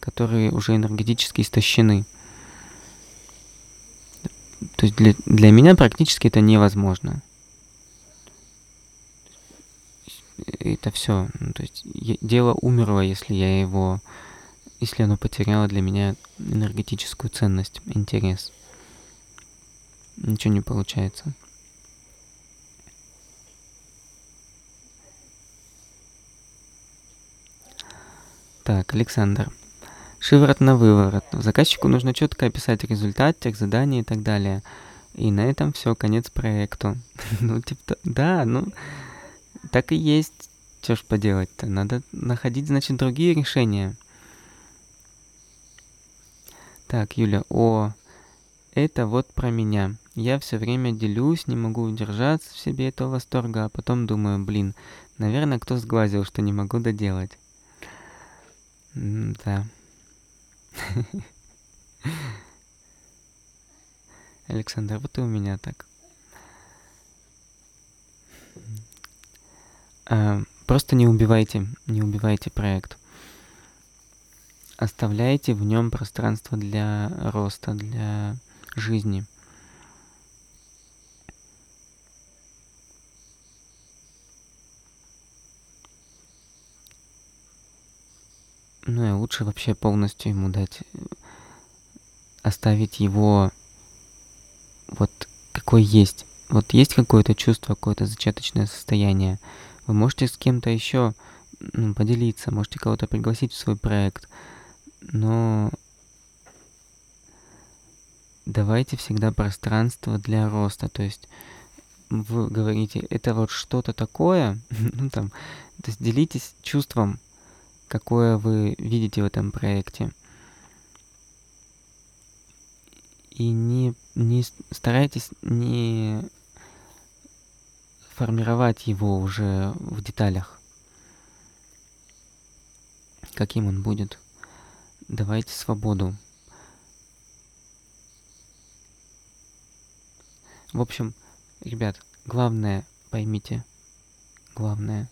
[SPEAKER 1] которые уже энергетически истощены. То есть для, для меня практически это невозможно. Это все. Ну, то есть дело умерло, если я его, если оно потеряло для меня энергетическую ценность, интерес. Ничего не получается. Так, Александр. Шиворот на выворот. Заказчику нужно четко описать результат, тех заданий и так далее. И на этом все, конец проекту. ну, типа, да, ну, так и есть. Что ж поделать-то? Надо находить, значит, другие решения. Так, Юля, о, это вот про меня. Я все время делюсь, не могу удержаться в себе этого восторга, а потом думаю, блин, наверное, кто сглазил, что не могу доделать. Да. Александр, вот и у меня так. А, просто не убивайте, не убивайте проект. Оставляйте в нем пространство для роста, для жизни. Ну и лучше вообще полностью ему дать, оставить его вот какой есть. Вот есть какое-то чувство, какое-то зачаточное состояние. Вы можете с кем-то еще ну, поделиться, можете кого-то пригласить в свой проект, но давайте всегда пространство для роста. То есть вы говорите, это вот что-то такое, ну там, то есть делитесь чувством, какое вы видите в этом проекте. И не, не старайтесь не формировать его уже в деталях. Каким он будет. Давайте свободу. В общем, ребят, главное, поймите, главное,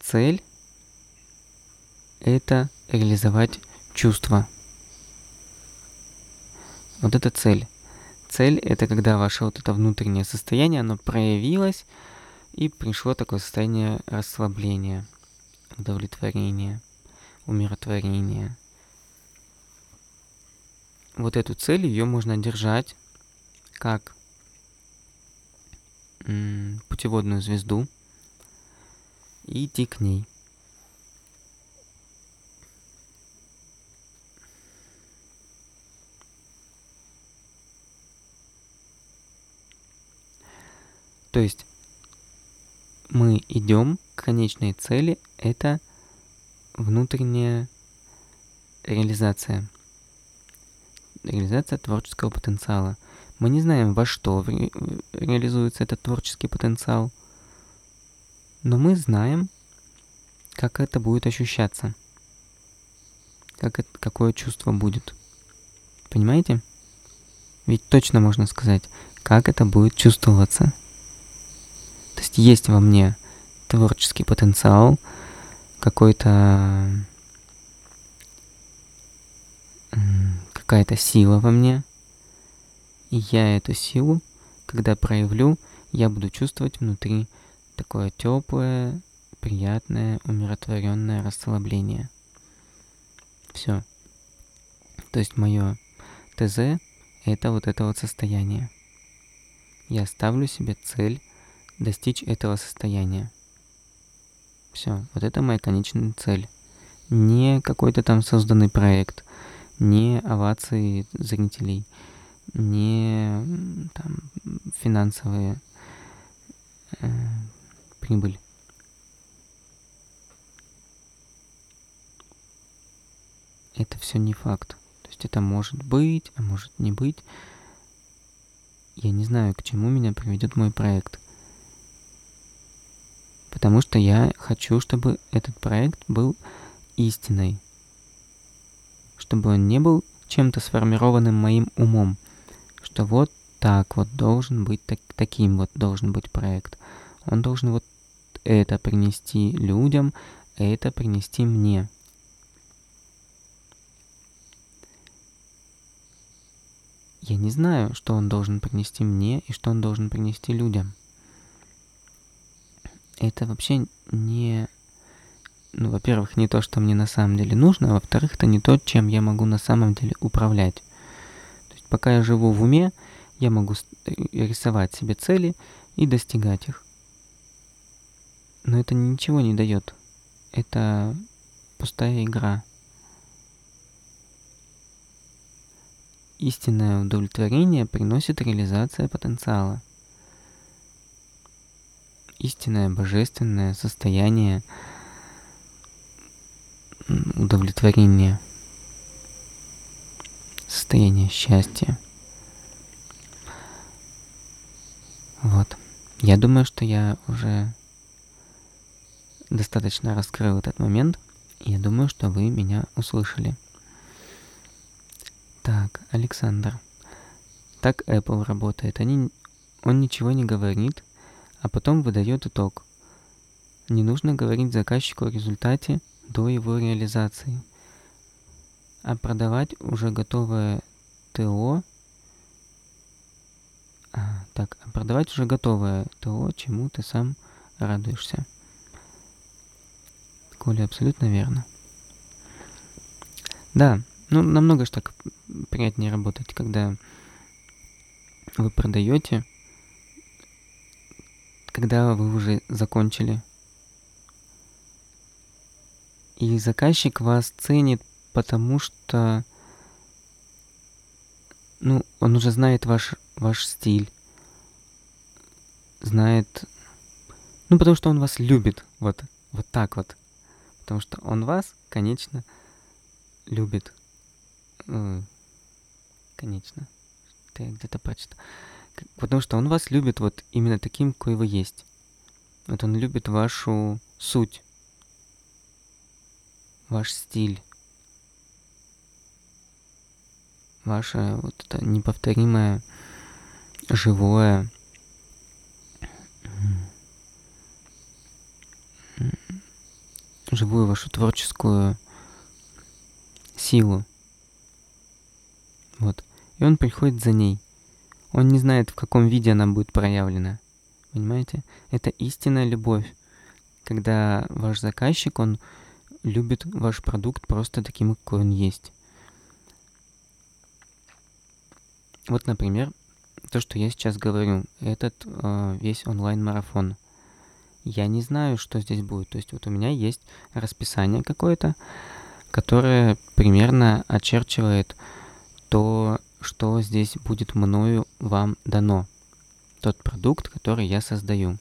[SPEAKER 1] цель — это реализовать чувства. Вот это цель. Цель — это когда ваше вот это внутреннее состояние, оно проявилось, и пришло такое состояние расслабления, удовлетворения, умиротворения. Вот эту цель, ее можно держать как путеводную звезду и идти к ней. То есть мы идем к конечной цели, это внутренняя реализация. Реализация творческого потенциала. Мы не знаем, во что ре- реализуется этот творческий потенциал, но мы знаем, как это будет ощущаться, как это, какое чувство будет. Понимаете? Ведь точно можно сказать, как это будет чувствоваться. То есть есть во мне творческий потенциал, какой-то какая-то сила во мне – и я эту силу, когда проявлю, я буду чувствовать внутри такое теплое, приятное, умиротворенное расслабление. Все. То есть мое ТЗ это вот это вот состояние. Я ставлю себе цель достичь этого состояния. Все, вот это моя конечная цель. Не какой-то там созданный проект, не овации зрителей – не там, финансовые э, прибыль. Это все не факт. То есть это может быть, а может не быть. Я не знаю, к чему меня приведет мой проект. Потому что я хочу, чтобы этот проект был истиной. Чтобы он не был чем-то сформированным моим умом что вот так вот должен быть, так, таким вот должен быть проект. Он должен вот это принести людям, это принести мне. Я не знаю, что он должен принести мне и что он должен принести людям. Это вообще не... Ну, во-первых, не то, что мне на самом деле нужно, а во-вторых, это не то, чем я могу на самом деле управлять. Пока я живу в уме, я могу э, рисовать себе цели и достигать их. Но это ничего не дает. Это пустая игра. Истинное удовлетворение приносит реализация потенциала. Истинное божественное состояние удовлетворения – состояние счастья. Вот. Я думаю, что я уже достаточно раскрыл этот момент. Я думаю, что вы меня услышали. Так, Александр. Так Apple работает. Они, он ничего не говорит, а потом выдает итог. Не нужно говорить заказчику о результате до его реализации – а продавать уже готовое ТО. А, так, а продавать уже готовое ТО, чему ты сам радуешься. Коля, абсолютно верно. Да, ну намного ж так приятнее работать, когда вы продаете, когда вы уже закончили. И заказчик вас ценит потому что, ну, он уже знает ваш, ваш стиль, знает, ну, потому что он вас любит, вот, вот так вот, потому что он вас, конечно, любит, конечно, ты где-то прочитал, Потому что он вас любит вот именно таким, какой вы есть. Вот он любит вашу суть, ваш стиль, ваше вот это неповторимое, живое, живую вашу творческую силу. Вот. И он приходит за ней. Он не знает, в каком виде она будет проявлена. Понимаете? Это истинная любовь. Когда ваш заказчик, он любит ваш продукт просто таким, какой он есть. Вот, например, то, что я сейчас говорю, этот э, весь онлайн-марафон. Я не знаю, что здесь будет. То есть вот у меня есть расписание какое-то, которое примерно очерчивает то, что здесь будет мною вам дано. Тот продукт, который я создаю.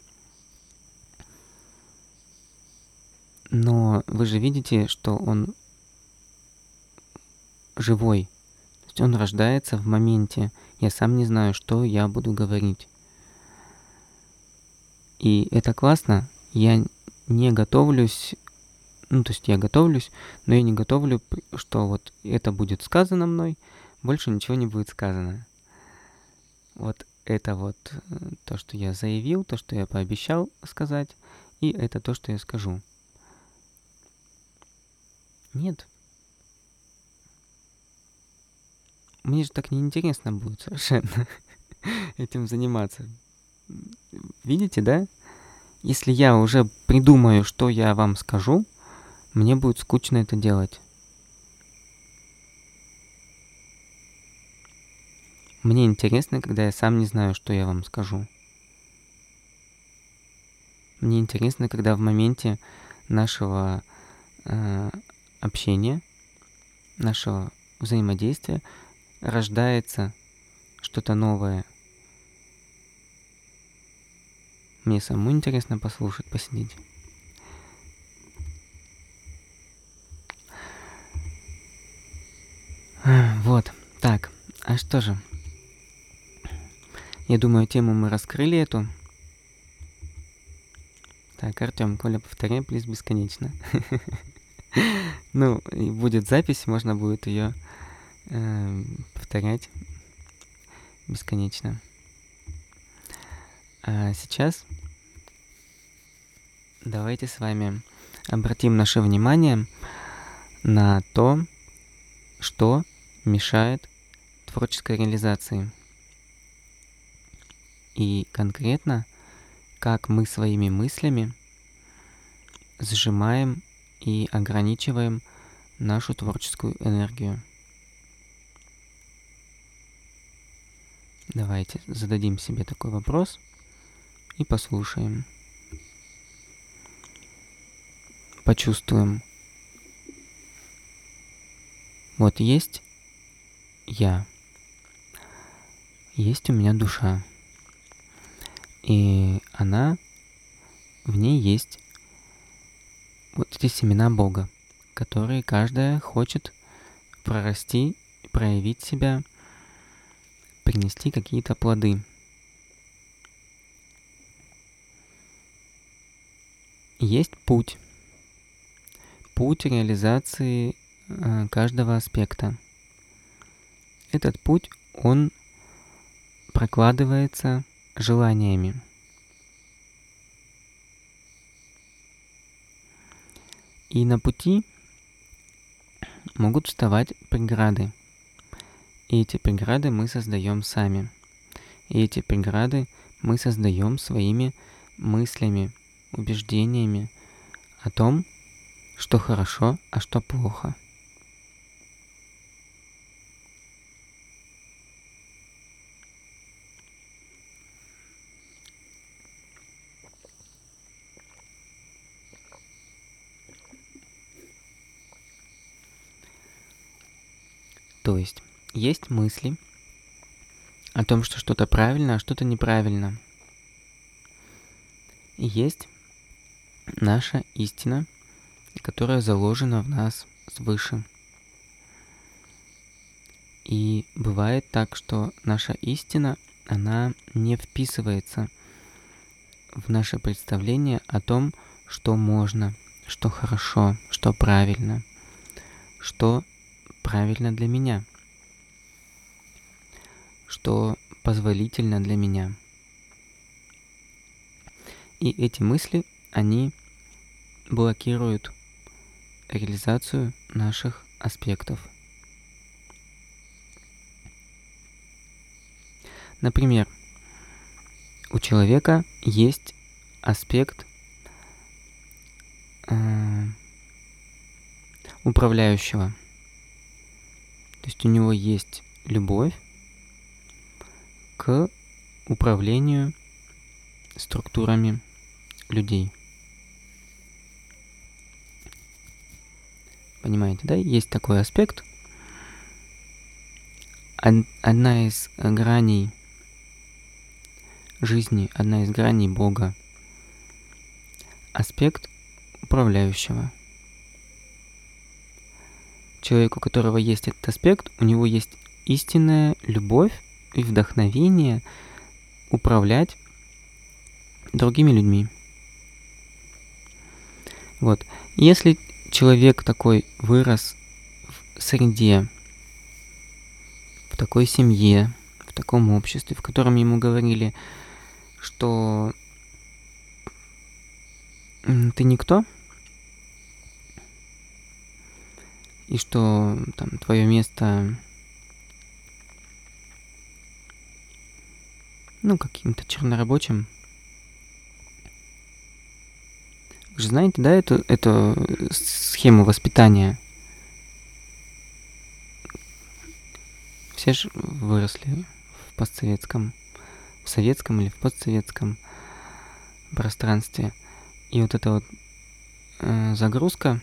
[SPEAKER 1] Но вы же видите, что он живой. То есть он рождается в моменте. Я сам не знаю, что я буду говорить. И это классно. Я не готовлюсь, ну, то есть я готовлюсь, но я не готовлю, что вот это будет сказано мной, больше ничего не будет сказано. Вот это вот э, то, что я заявил, то, что я пообещал сказать, и это то, что я скажу. Нет. Мне же так неинтересно будет совершенно этим заниматься. Видите, да? Если я уже придумаю, что я вам скажу, мне будет скучно это делать. Мне интересно, когда я сам не знаю, что я вам скажу. Мне интересно, когда в моменте нашего э, общения, нашего взаимодействия рождается что-то новое. Мне самому интересно послушать, посидеть. Вот, так, а что же? Я думаю, тему мы раскрыли эту. Так, Артем, Коля, повторяй, плиз, бесконечно. Ну, будет запись, можно будет ее э, повторять бесконечно. А сейчас давайте с вами обратим наше внимание на то, что мешает творческой реализации. И конкретно, как мы своими мыслями сжимаем и ограничиваем нашу творческую энергию. Давайте зададим себе такой вопрос и послушаем. Почувствуем. Вот есть я. Есть у меня душа. И она, в ней есть вот эти семена Бога, которые каждая хочет прорасти, проявить себя, принести какие-то плоды. Есть путь. Путь реализации э, каждого аспекта. Этот путь, он прокладывается желаниями. И на пути могут вставать преграды. И эти преграды мы создаем сами. И эти преграды мы создаем своими мыслями, убеждениями о том, что хорошо, а что плохо – То есть мысли о том, что что-то правильно, а что-то неправильно. И есть наша истина, которая заложена в нас свыше. И бывает так, что наша истина она не вписывается в наше представление о том, что можно, что хорошо, что правильно, что правильно для меня, что позволительно для меня. И эти мысли, они блокируют реализацию наших аспектов. Например, у человека есть аспект э, управляющего. То есть у него есть любовь к управлению структурами людей. Понимаете, да? Есть такой аспект. Одна из граней жизни, одна из граней Бога. Аспект управляющего. Человек, у которого есть этот аспект, у него есть истинная любовь и вдохновение управлять другими людьми. Вот. Если человек такой вырос в среде, в такой семье, в таком обществе, в котором ему говорили, что ты никто, и что там твое место ну, каким-то чернорабочим, Вы же знаете, да, эту, эту схему воспитания? Все же выросли в постсоветском, в советском или в постсоветском пространстве. И вот эта вот э, загрузка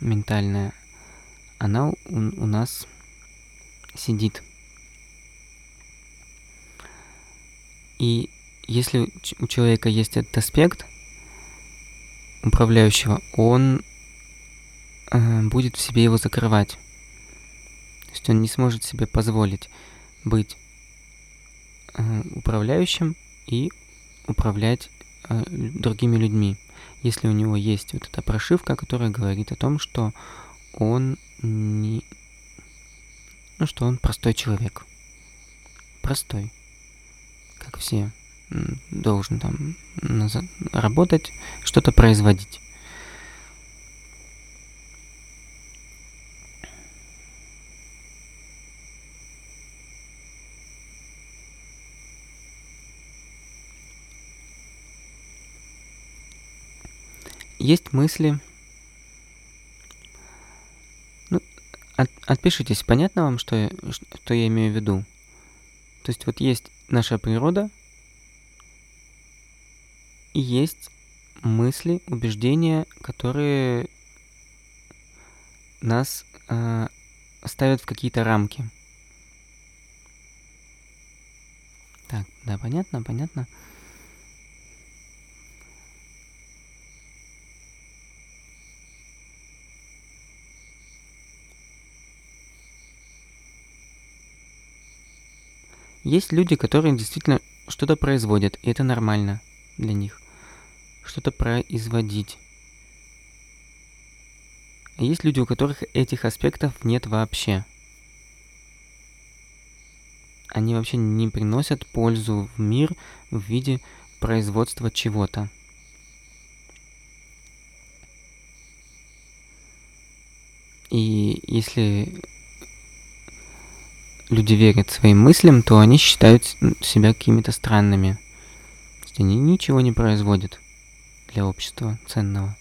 [SPEAKER 1] ментальная, она у, у нас сидит. И если у человека есть этот аспект – управляющего, он э, будет в себе его закрывать. То есть он не сможет себе позволить быть э, управляющим и управлять э, другими людьми, если у него есть вот эта прошивка, которая говорит о том, что он не... Ну, что он простой человек. Простой. Как все должен там работать, что-то производить. Есть мысли. Ну, от, отпишитесь, понятно вам, что я, что я имею в виду? То есть вот есть наша природа, и есть мысли, убеждения, которые нас э, ставят в какие-то рамки. Так, да, понятно, понятно. Есть люди, которые действительно что-то производят, и это нормально для них. Что-то производить. А есть люди, у которых этих аспектов нет вообще. Они вообще не приносят пользу в мир в виде производства чего-то. И если люди верят своим мыслям, то они считают себя какими-то странными есть они ничего не производят для общества ценного.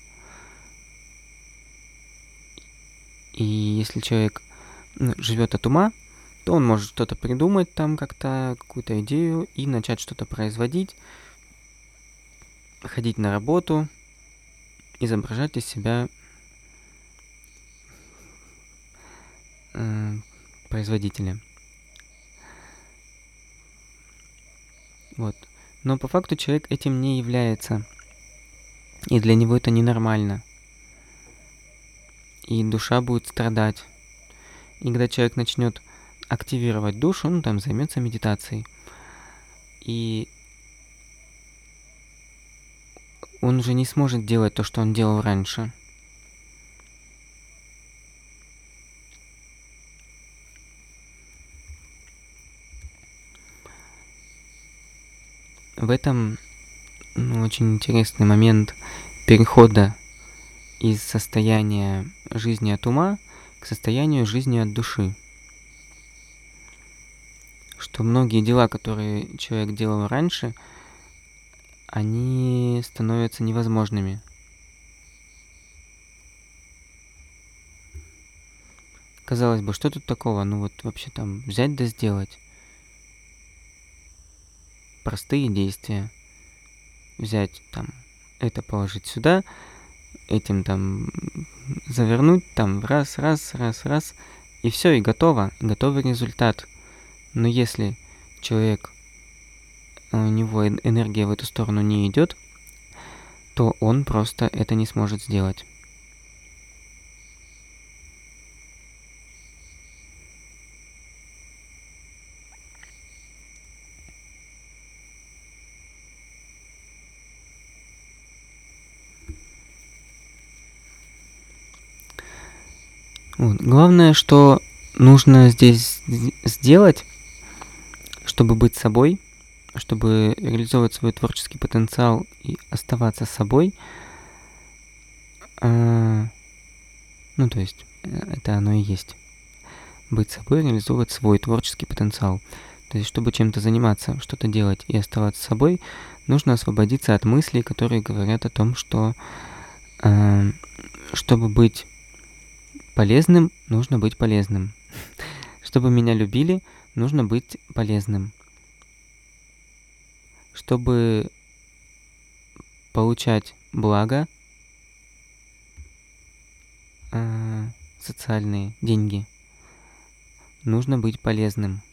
[SPEAKER 1] И если человек живет от ума, то он может что-то придумать там как-то, какую-то идею и начать что-то производить, ходить на работу, изображать из себя э, производителя. Вот. Но по факту человек этим не является. И для него это ненормально. И душа будет страдать. И когда человек начнет активировать душу, ну там займется медитацией, И он уже не сможет делать то, что он делал раньше. В этом ну, очень интересный момент перехода из состояния жизни от ума к состоянию жизни от души. Что многие дела, которые человек делал раньше, они становятся невозможными. Казалось бы, что тут такого? Ну вот вообще там взять да сделать. Простые действия. Взять там это положить сюда, этим там завернуть, там раз, раз, раз, раз, и все, и готово, готовый результат. Но если человек, у него энергия в эту сторону не идет, то он просто это не сможет сделать. Вот. Главное, что нужно здесь сделать, чтобы быть собой, чтобы реализовывать свой творческий потенциал и оставаться собой. А, ну, то есть, это оно и есть. Быть собой, реализовывать свой творческий потенциал. То есть, чтобы чем-то заниматься, что-то делать и оставаться собой, нужно освободиться от мыслей, которые говорят о том, что э, чтобы быть Полезным нужно быть полезным. Чтобы меня любили, нужно быть полезным. Чтобы получать благо, э, социальные деньги, нужно быть полезным.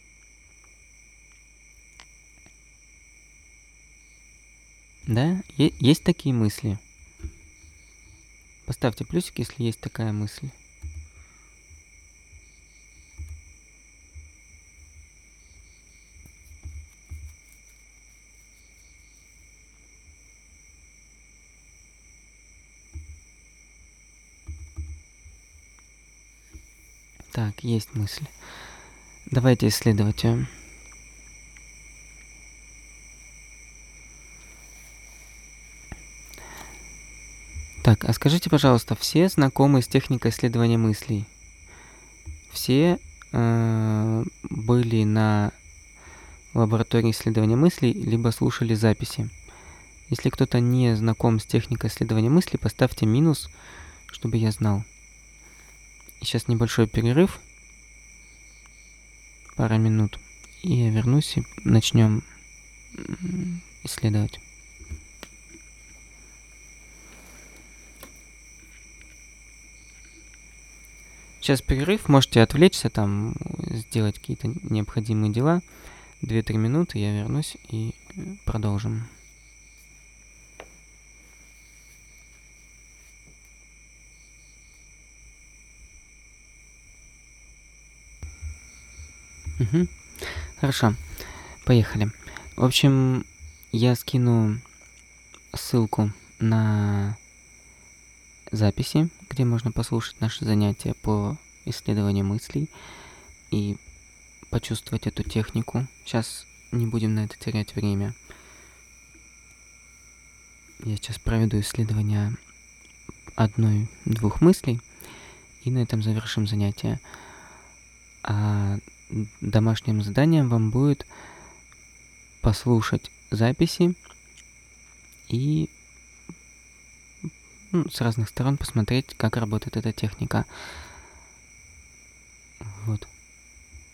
[SPEAKER 1] Да, есть такие мысли. Поставьте плюсик, если есть такая мысль. Так, есть мысль. Давайте исследовать ее. Так, а скажите, пожалуйста, все знакомы с техникой исследования мыслей? Все э, были на лаборатории исследования мыслей, либо слушали записи. Если кто-то не знаком с техникой исследования мыслей, поставьте минус, чтобы я знал. Сейчас небольшой перерыв. Пара минут. И я вернусь и начнем исследовать. Сейчас перерыв, можете отвлечься, там сделать какие-то необходимые дела. 2-3 минуты, я вернусь и продолжим. Угу. Хорошо. Поехали. В общем, я скину ссылку на записи, где можно послушать наши занятия по исследованию мыслей и почувствовать эту технику. Сейчас не будем на это терять время. Я сейчас проведу исследование одной-двух мыслей, и на этом завершим занятие. А домашним заданием вам будет послушать записи и ну, с разных сторон посмотреть, как работает эта техника. Вот.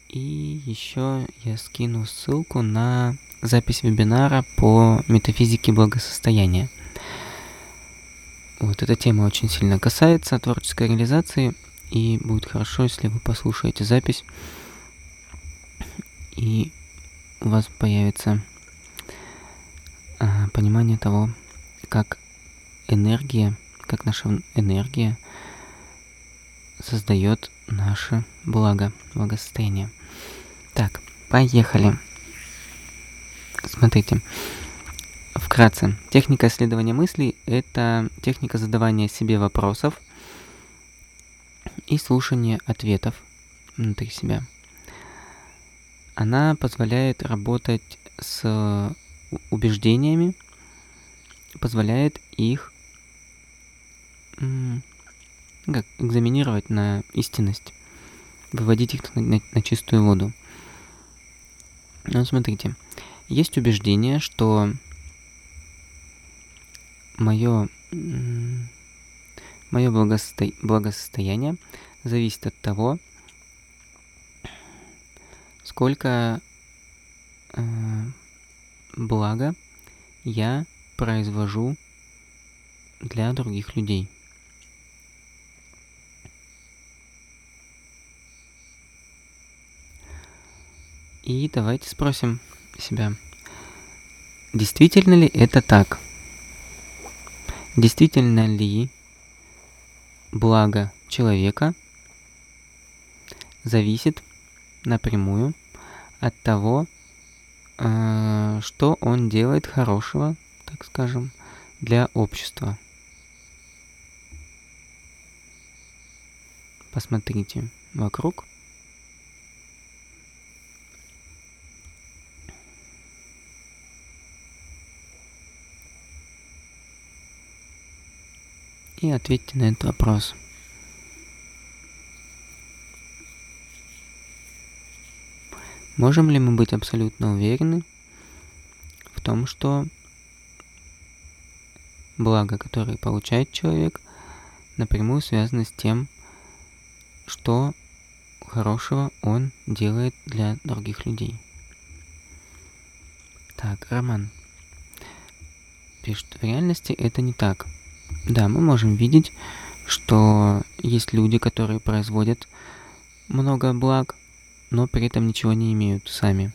[SPEAKER 1] И еще я скину ссылку на запись вебинара по метафизике благосостояния. Вот эта тема очень сильно касается творческой реализации, и будет хорошо, если вы послушаете запись и у вас появится а, понимание того, как энергия, как наша энергия создает наше благо, благосостояние. Так, поехали. Смотрите, вкратце, техника исследования мыслей – это техника задавания себе вопросов и слушания ответов внутри себя. Она позволяет работать с убеждениями, позволяет их как, экзаменировать на истинность, выводить их на, на, на чистую воду. Ну, смотрите, есть убеждение, что мое, мое благосто... благосостояние зависит от того, сколько э, блага я произвожу для других людей. И давайте спросим себя, действительно ли это так? Действительно ли благо человека зависит напрямую от того, э, что он делает хорошего, так скажем, для общества. Посмотрите вокруг. И ответьте на этот вопрос. Можем ли мы быть абсолютно уверены в том, что благо, которое получает человек, напрямую связано с тем, что хорошего он делает для других людей. Так, Роман пишет, в реальности это не так. Да, мы можем видеть, что есть люди, которые производят много благ, но при этом ничего не имеют сами.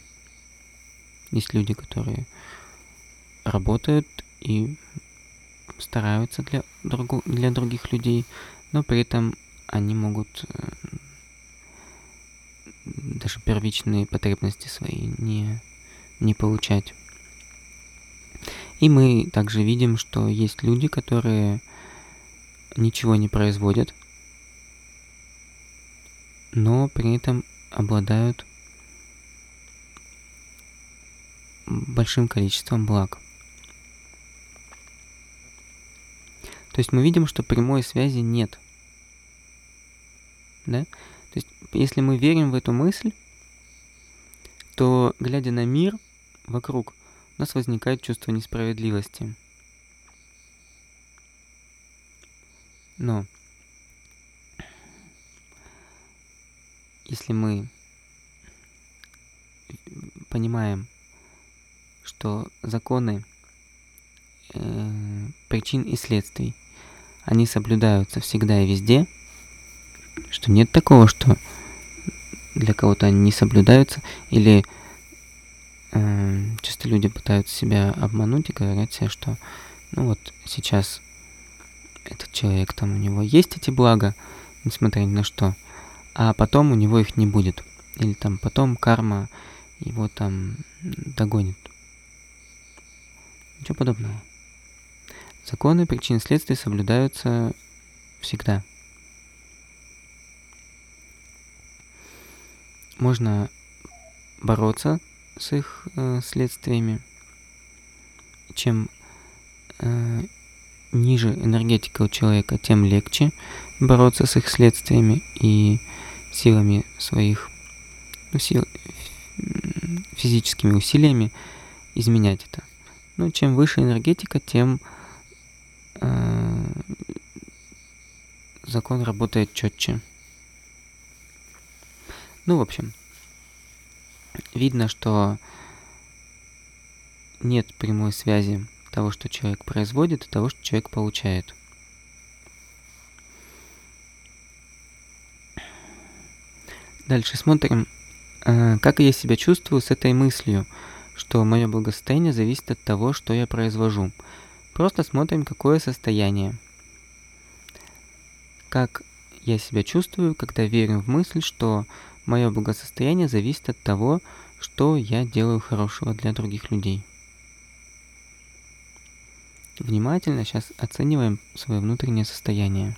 [SPEAKER 1] Есть люди, которые работают и стараются для, другу, для других людей, но при этом они могут э, даже первичные потребности свои не, не получать. И мы также видим, что есть люди, которые ничего не производят, но при этом обладают большим количеством благ. То есть мы видим, что прямой связи нет. Да? То есть если мы верим в эту мысль, то, глядя на мир вокруг, у нас возникает чувство несправедливости. Но если мы понимаем, что законы э, причин и следствий, они соблюдаются всегда и везде, что нет такого, что для кого-то они не соблюдаются, или э, часто люди пытаются себя обмануть и говорят себе, что ну вот сейчас этот человек, там у него есть эти блага, несмотря ни на что, а потом у него их не будет. Или там потом карма его там догонит. Ничего подобного. Законы причин следствий соблюдаются всегда. Можно бороться с их э, следствиями. Чем э, ниже энергетика у человека, тем легче бороться с их следствиями и силами своих, ну, сил, физическими усилиями изменять это. Но чем выше энергетика, тем э, закон работает четче. Ну, в общем, видно, что нет прямой связи того, что человек производит, и того, что человек получает. Дальше смотрим, э, как я себя чувствую с этой мыслью, что мое благосостояние зависит от того, что я произвожу. Просто смотрим, какое состояние. Как я себя чувствую, когда верю в мысль, что мое благосостояние зависит от того, что я делаю хорошего для других людей. Внимательно сейчас оцениваем свое внутреннее состояние.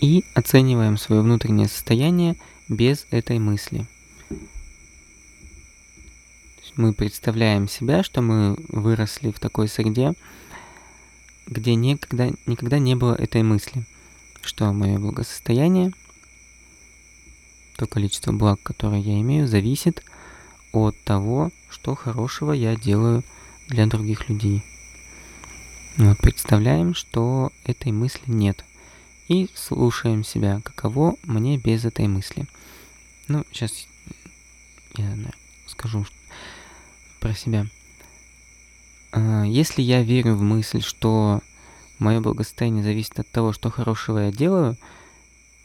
[SPEAKER 1] И оцениваем свое внутреннее состояние без этой мысли мы представляем себя, что мы выросли в такой среде, где никогда, никогда не было этой мысли, что мое благосостояние, то количество благ, которое я имею, зависит от того, что хорошего я делаю для других людей. Вот представляем, что этой мысли нет. И слушаем себя, каково мне без этой мысли. Ну, сейчас я скажу, про себя. А, если я верю в мысль, что мое благосостояние зависит от того, что хорошего я делаю,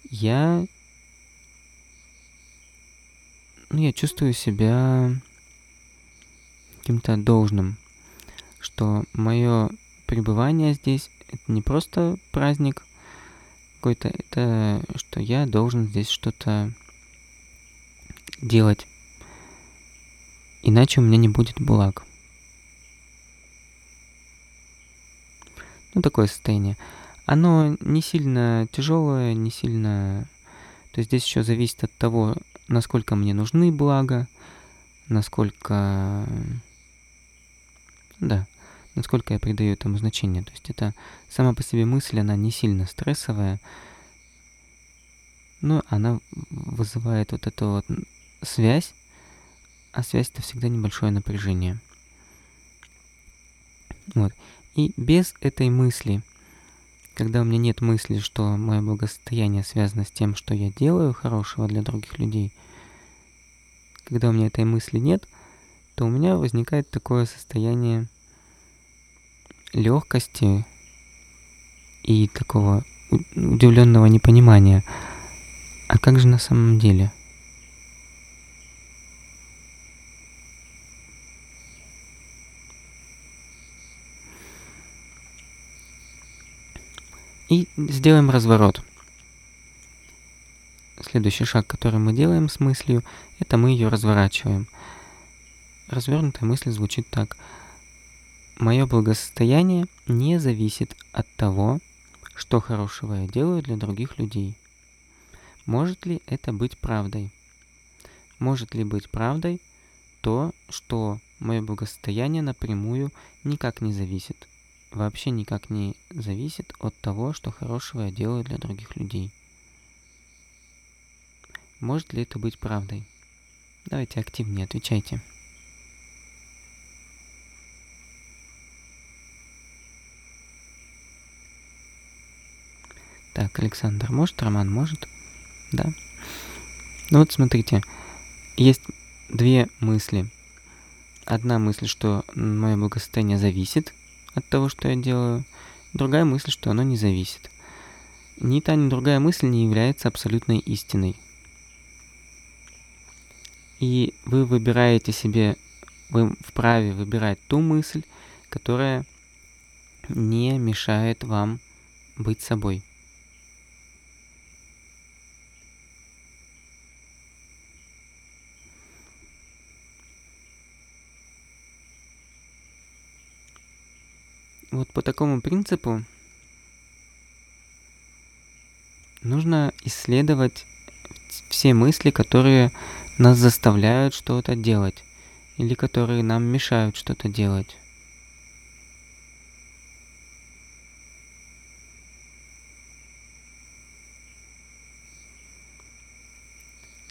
[SPEAKER 1] я, ну, я чувствую себя каким-то должным, что мое пребывание здесь это не просто праздник какой-то, это что я должен здесь что-то делать иначе у меня не будет благ. Ну, такое состояние. Оно не сильно тяжелое, не сильно... То есть здесь еще зависит от того, насколько мне нужны блага, насколько... Да, насколько я придаю этому значение. То есть это сама по себе мысль, она не сильно стрессовая, но она вызывает вот эту вот связь а связь это всегда небольшое напряжение. Вот. И без этой мысли, когда у меня нет мысли, что мое благосостояние связано с тем, что я делаю хорошего для других людей, когда у меня этой мысли нет, то у меня возникает такое состояние легкости и такого удивленного непонимания. А как же на самом деле? И сделаем разворот. Следующий шаг, который мы делаем с мыслью, это мы ее разворачиваем. Развернутая мысль звучит так. Мое благосостояние не зависит от того, что хорошего я делаю для других людей. Может ли это быть правдой? Может ли быть правдой то, что мое благосостояние напрямую никак не зависит вообще никак не зависит от того, что хорошего я делаю для других людей. Может ли это быть правдой? Давайте активнее отвечайте. Так, Александр может, Роман может? Да. Ну вот смотрите, есть две мысли. Одна мысль, что мое благосостояние зависит от того, что я делаю. Другая мысль, что оно не зависит. Ни та, ни другая мысль не является абсолютной истиной. И вы выбираете себе, вы вправе выбирать ту мысль, которая не мешает вам быть собой. Вот по такому принципу нужно исследовать все мысли, которые нас заставляют что-то делать или которые нам мешают что-то делать.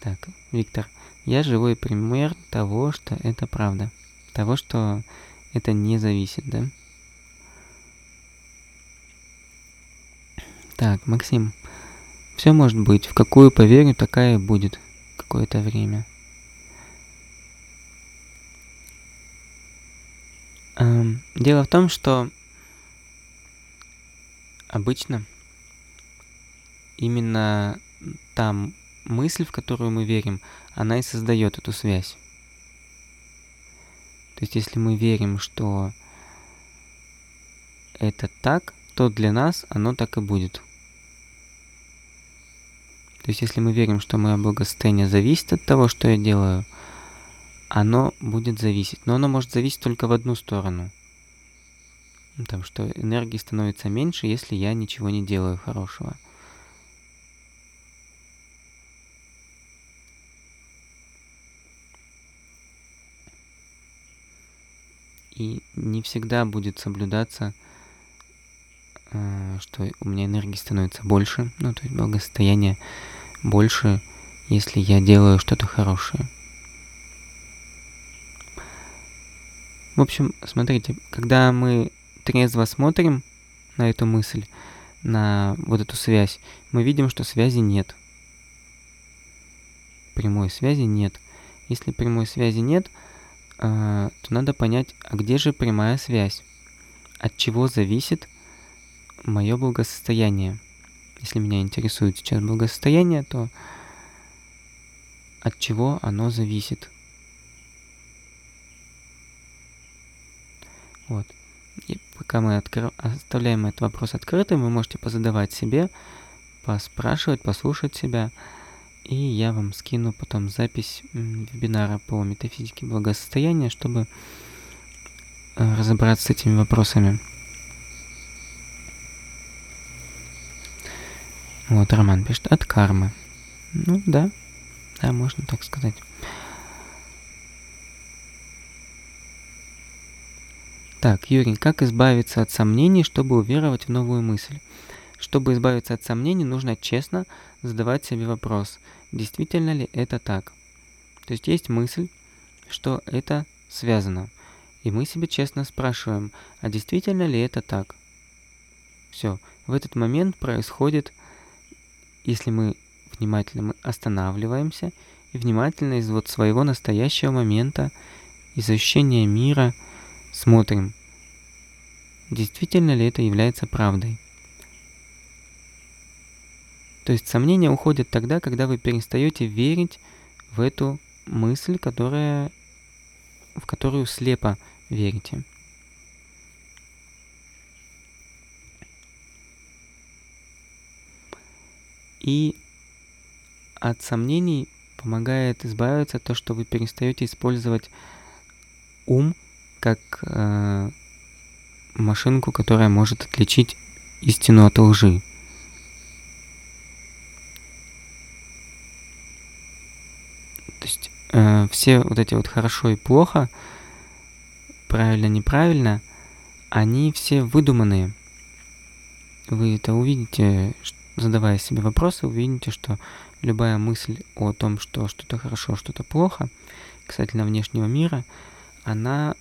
[SPEAKER 1] Так, Виктор, я живой пример того, что это правда. Того, что это не зависит, да? Так, Максим, все может быть. В какую поверю, такая и будет какое-то время. Эм, дело в том, что обычно именно там мысль, в которую мы верим, она и создает эту связь. То есть если мы верим, что это так, то для нас оно так и будет. То есть если мы верим, что мое благосостояние зависит от того, что я делаю, оно будет зависеть. Но оно может зависеть только в одну сторону. Ну, там, что энергии становится меньше, если я ничего не делаю хорошего. И не всегда будет соблюдаться, что у меня энергии становится больше, ну, то есть благосостояние больше, если я делаю что-то хорошее. В общем, смотрите, когда мы трезво смотрим на эту мысль, на вот эту связь, мы видим, что связи нет. Прямой связи нет. Если прямой связи нет, а, то надо понять, а где же прямая связь? От чего зависит мое благосостояние? Если меня интересует сейчас благосостояние, то от чего оно зависит? Вот. И пока мы откры... оставляем этот вопрос открытым, вы можете позадавать себе, поспрашивать, послушать себя. И я вам скину потом запись вебинара по метафизике благосостояния, чтобы э, разобраться с этими вопросами. Вот Роман пишет, от кармы. Ну да, да, можно так сказать. Так, Юрий, как избавиться от сомнений, чтобы уверовать в новую мысль? Чтобы избавиться от сомнений, нужно честно задавать себе вопрос, действительно ли это так. То есть есть мысль, что это связано. И мы себе честно спрашиваем, а действительно ли это так? Все. В этот момент происходит, если мы внимательно мы останавливаемся и внимательно из вот своего настоящего момента, из ощущения мира – Смотрим, действительно ли это является правдой. То есть сомнения уходят тогда, когда вы перестаете верить в эту мысль, которая, в которую слепо верите. И от сомнений помогает избавиться то, что вы перестаете использовать ум как э, машинку, которая может отличить истину от лжи. То есть э, все вот эти вот хорошо и плохо, правильно, неправильно, они все выдуманные. Вы это увидите, задавая себе вопросы, увидите, что любая мысль о том, что что-то хорошо, что-то плохо, касательно внешнего мира, она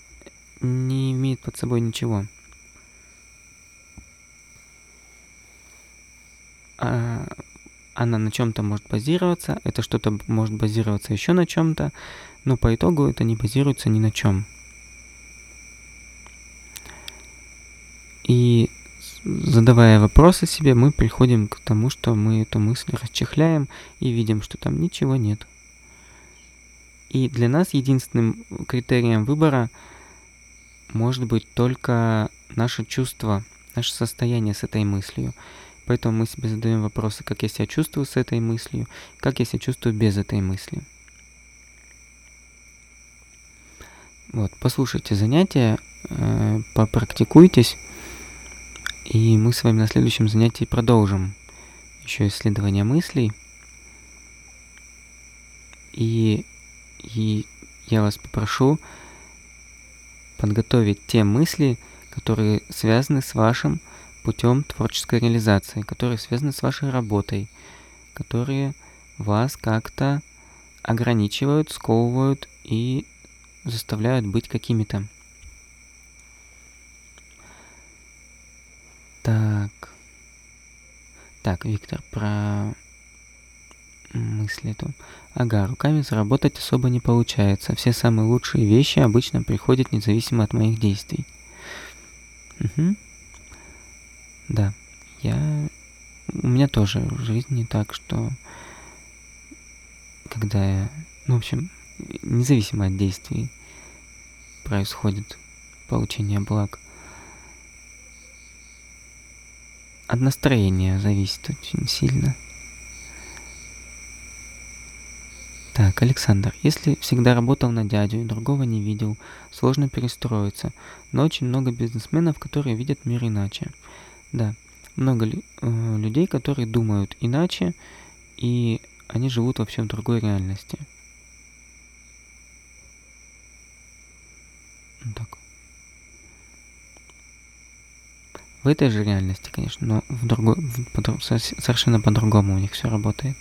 [SPEAKER 1] не имеет под собой ничего. А, она на чем-то может базироваться, это что-то может базироваться еще на чем-то, но по итогу это не базируется ни на чем. И задавая вопросы себе, мы приходим к тому, что мы эту мысль расчехляем и видим, что там ничего нет. И для нас единственным критерием выбора – может быть только наше чувство, наше состояние с этой мыслью. Поэтому мы себе задаем вопросы, как я себя чувствую с этой мыслью, как я себя чувствую без этой мысли. Вот, послушайте занятия, э, попрактикуйтесь, и мы с вами на следующем занятии продолжим еще исследование мыслей. И, и я вас попрошу подготовить те мысли, которые связаны с вашим путем творческой реализации, которые связаны с вашей работой, которые вас как-то ограничивают, сковывают и заставляют быть какими-то. Так. Так, Виктор, про мысль эту. Ага, руками заработать особо не получается. Все самые лучшие вещи обычно приходят независимо от моих действий. Угу. Да, я... У меня тоже в жизни так, что когда, ну, в общем, независимо от действий происходит получение благ. От настроения зависит очень сильно. Так, Александр, если всегда работал на дядю и другого не видел, сложно перестроиться, но очень много бизнесменов, которые видят мир иначе. Да, много э, людей, которые думают иначе, и они живут вообще в другой реальности. Так. В этой же реальности, конечно, но в другой, в, по, совершенно по-другому у них все работает.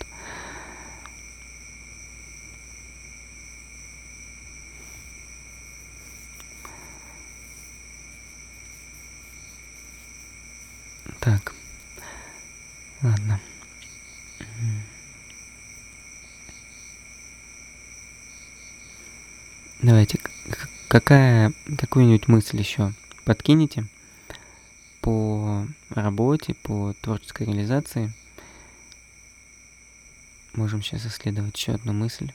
[SPEAKER 1] Так. Ладно. Давайте, какая, какую-нибудь мысль еще подкинете по работе, по творческой реализации? Можем сейчас исследовать еще одну мысль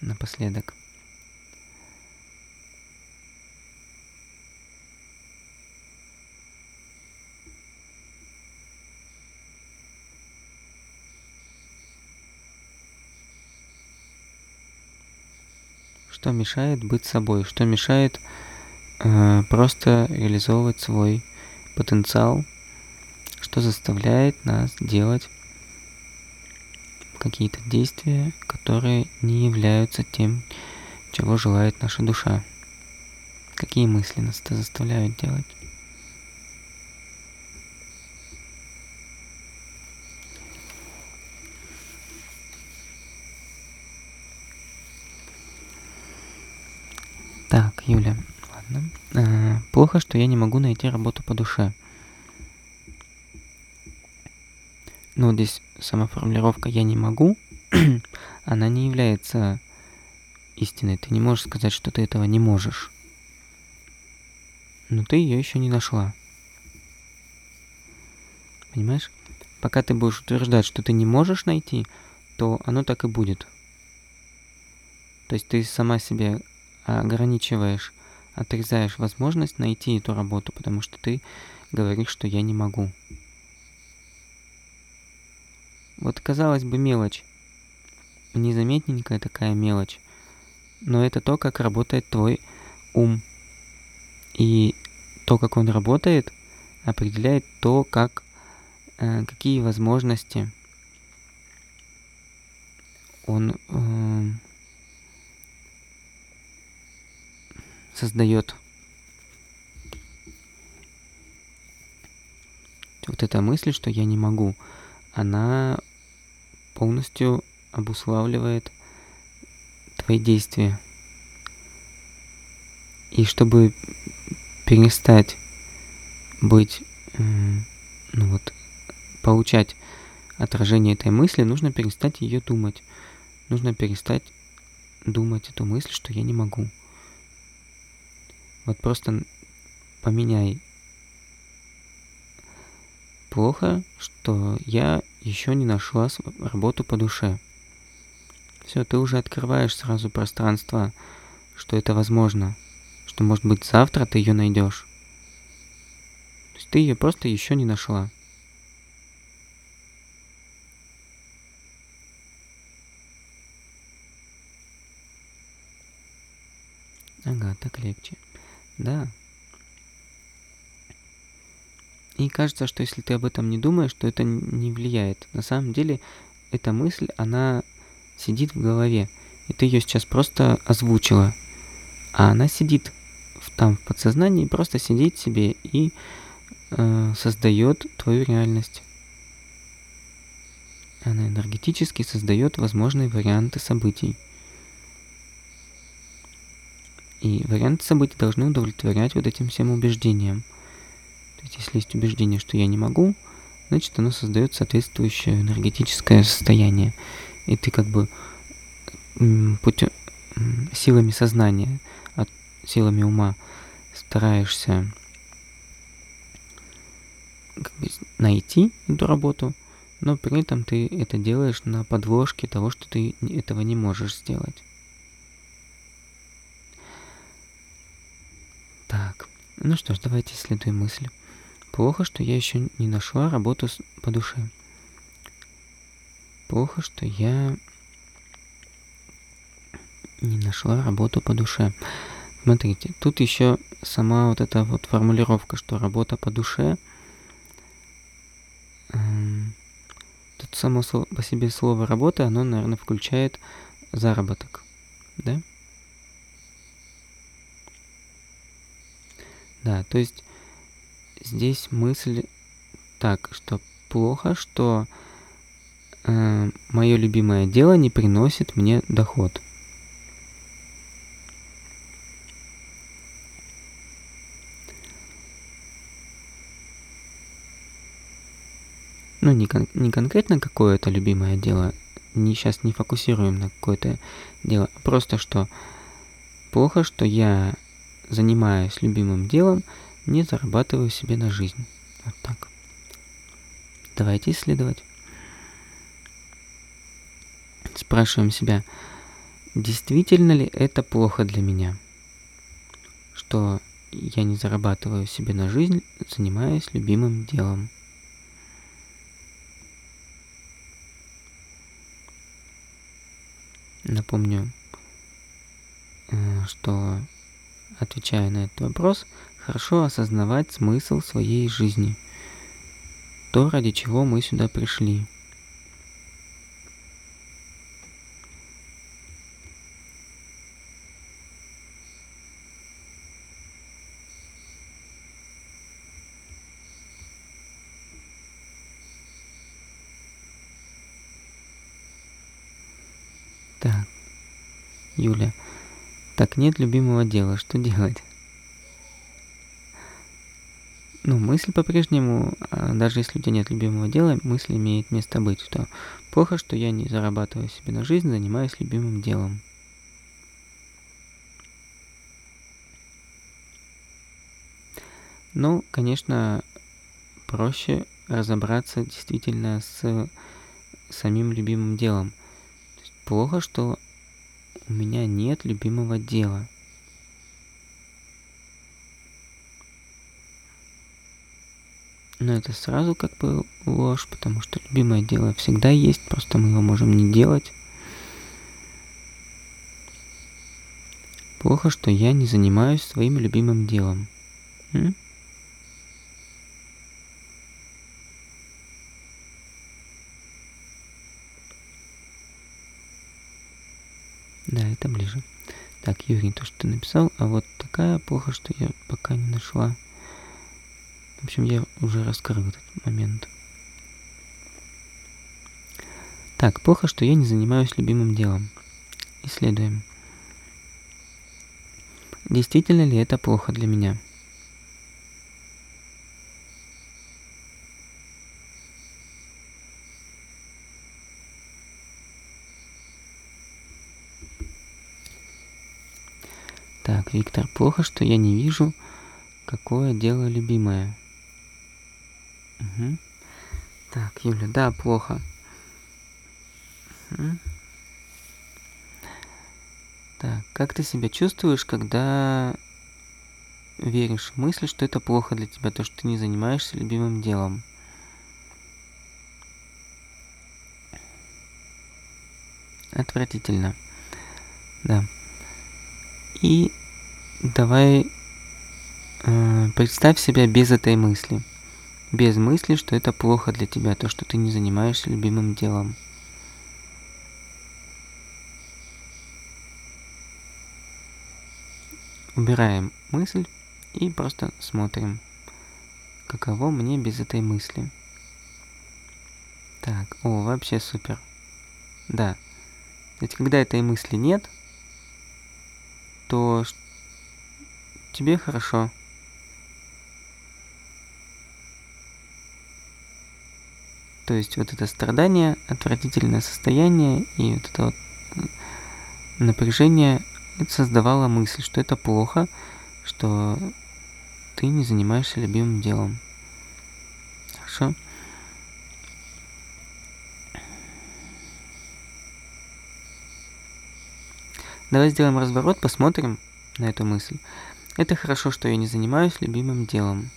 [SPEAKER 1] напоследок. что мешает быть собой, что мешает просто реализовывать свой потенциал, что заставляет нас делать какие-то действия, которые не являются тем, чего желает наша душа. Какие мысли нас это заставляют делать? Так, Юля, ладно. А, плохо, что я не могу найти работу по душе. Ну, здесь сама формулировка «я не могу», она не является истиной. Ты не можешь сказать, что ты этого не можешь. Но ты ее еще не нашла. Понимаешь? Пока ты будешь утверждать, что ты не можешь найти, то оно так и будет. То есть ты сама себе ограничиваешь, отрезаешь возможность найти эту работу, потому что ты говоришь, что я не могу. Вот казалось бы мелочь, незаметненькая такая мелочь, но это то, как работает твой ум. И то, как он работает, определяет то, как, э, какие возможности он э, создает вот эта мысль, что я не могу, она полностью обуславливает твои действия. И чтобы перестать быть, ну вот, получать отражение этой мысли, нужно перестать ее думать. Нужно перестать думать эту мысль, что я не могу. Вот просто поменяй. Плохо, что я еще не нашла работу по душе. Все, ты уже открываешь сразу пространство, что это возможно. Что, может быть, завтра ты ее найдешь. То есть ты ее просто еще не нашла. Ага, так легче. Да. И кажется, что если ты об этом не думаешь, то это не влияет. На самом деле, эта мысль, она сидит в голове. И ты ее сейчас просто озвучила. А она сидит в, там в подсознании, просто сидит себе и э, создает твою реальность. Она энергетически создает возможные варианты событий. И варианты событий должны удовлетворять вот этим всем убеждениям. То есть, если есть убеждение, что я не могу, значит, оно создает соответствующее энергетическое состояние. И ты как бы путем силами сознания, от, силами ума стараешься как бы, найти эту работу, но при этом ты это делаешь на подложке того, что ты этого не можешь сделать. Так, ну что ж, давайте исследуем мысль. Плохо, что я еще не нашла работу по душе. Плохо, что я не нашла работу по душе. Смотрите, тут еще сама вот эта вот формулировка, что работа по душе. Эм, тут само по себе слово работа, оно, наверное, включает заработок. Да? Да, то есть здесь мысль так, что плохо, что э, мое любимое дело не приносит мне доход. ну, не, кон- не конкретно какое-то любимое дело, не, сейчас не фокусируем на какое-то дело, а просто что плохо, что я, занимаясь любимым делом, не зарабатываю себе на жизнь. Вот так. Давайте исследовать. Спрашиваем себя, действительно ли это плохо для меня, что я не зарабатываю себе на жизнь, занимаясь любимым делом. Напомню, э, что отвечая на этот вопрос, хорошо осознавать смысл своей жизни, то, ради чего мы сюда пришли. Так, Юля. Нет любимого дела, что делать? Ну, мысль по-прежнему, а, даже если у тебя нет любимого дела, мысль имеет место быть, что плохо, что я не зарабатываю себе на жизнь, занимаясь любимым делом. Ну, конечно, проще разобраться действительно с самим любимым делом – Плохо, что у меня нет любимого дела. Но это сразу как бы ложь, потому что любимое дело всегда есть, просто мы его можем не делать. Плохо, что я не занимаюсь своим любимым делом. М? Это ближе. Так, Юрий, то, что ты написал, а вот такая плохо, что я пока не нашла. В общем, я уже раскрыл этот момент. Так, плохо, что я не занимаюсь любимым делом. Исследуем. Действительно ли это плохо для меня? Виктор, плохо, что я не вижу, какое дело любимое. Угу. Так, Юля, да, плохо. Угу. Так, как ты себя чувствуешь, когда веришь в мысль, что это плохо для тебя, то, что ты не занимаешься любимым делом? Отвратительно. Да. И давай э, представь себя без этой мысли. Без мысли, что это плохо для тебя, то, что ты не занимаешься любимым делом. Убираем мысль и просто смотрим, каково мне без этой мысли. Так, о, вообще супер. Да. Ведь когда этой мысли нет, то тебе хорошо То есть вот это страдание, отвратительное состояние и вот это вот напряжение, это создавало мысль, что это плохо, что ты не занимаешься любимым делом. Хорошо? Давай сделаем разворот, посмотрим на эту мысль. Это хорошо, что я не занимаюсь любимым делом.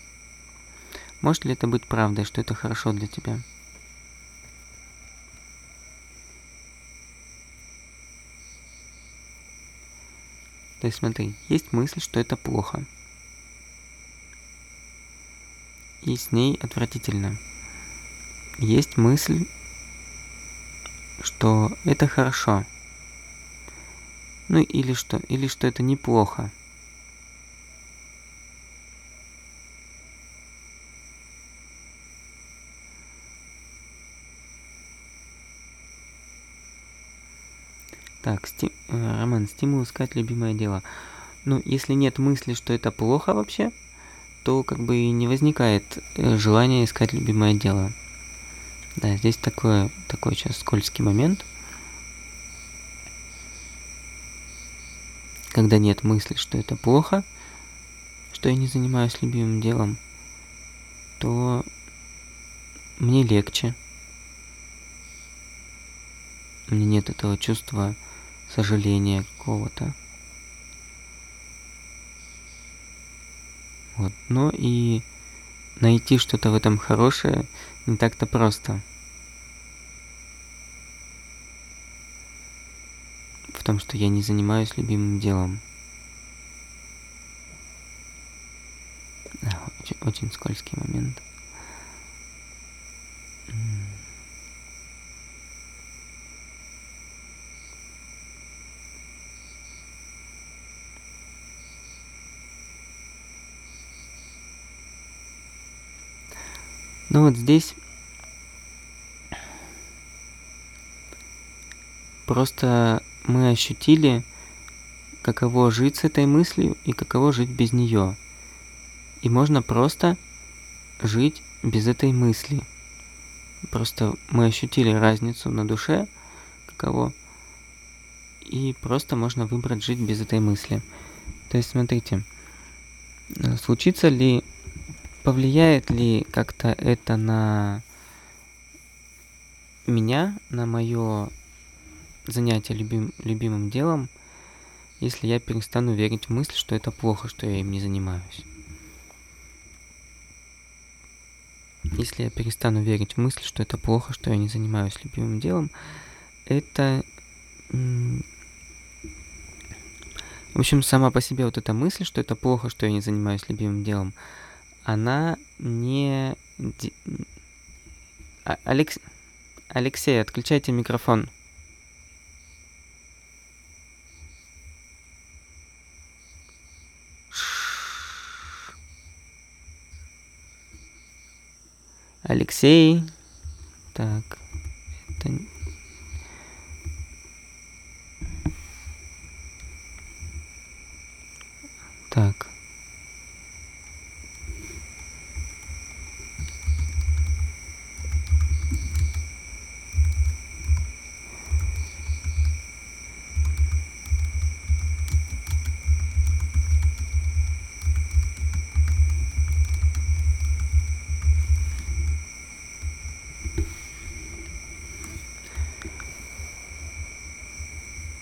[SPEAKER 1] Может ли это быть правдой, что это хорошо для тебя? То есть смотри, есть мысль, что это плохо. И с ней отвратительно. Есть мысль, что это хорошо. Ну или что, или что это неплохо. Так, сти... Э, Роман, стимул искать любимое дело. Ну, если нет мысли, что это плохо вообще, то как бы и не возникает э, желания искать любимое дело. Да, здесь такое, такой сейчас скользкий момент. Когда нет мысли, что это плохо, что я не занимаюсь любимым делом, то мне легче. Меня нет этого чувства сожаления какого-то. Вот. Но и найти что-то в этом хорошее не так-то просто. В том, что я не занимаюсь любимым делом. Очень, очень скользкий момент. Ну вот здесь просто мы ощутили, каково жить с этой мыслью и каково жить без нее. И можно просто жить без этой мысли. Просто мы ощутили разницу на душе, каково, и просто можно выбрать жить без этой мысли. То есть, смотрите, э, случится ли повлияет ли как-то это на меня, на мое занятие любим, любимым делом, если я перестану верить в мысль, что это плохо, что я им не занимаюсь. Если я перестану верить в мысль, что это плохо, что я не занимаюсь любимым делом, это... В общем, сама по себе вот эта мысль, что это плохо, что я не занимаюсь любимым делом, она не... А, Алекс... Алексей, отключайте микрофон. Алексей. Так.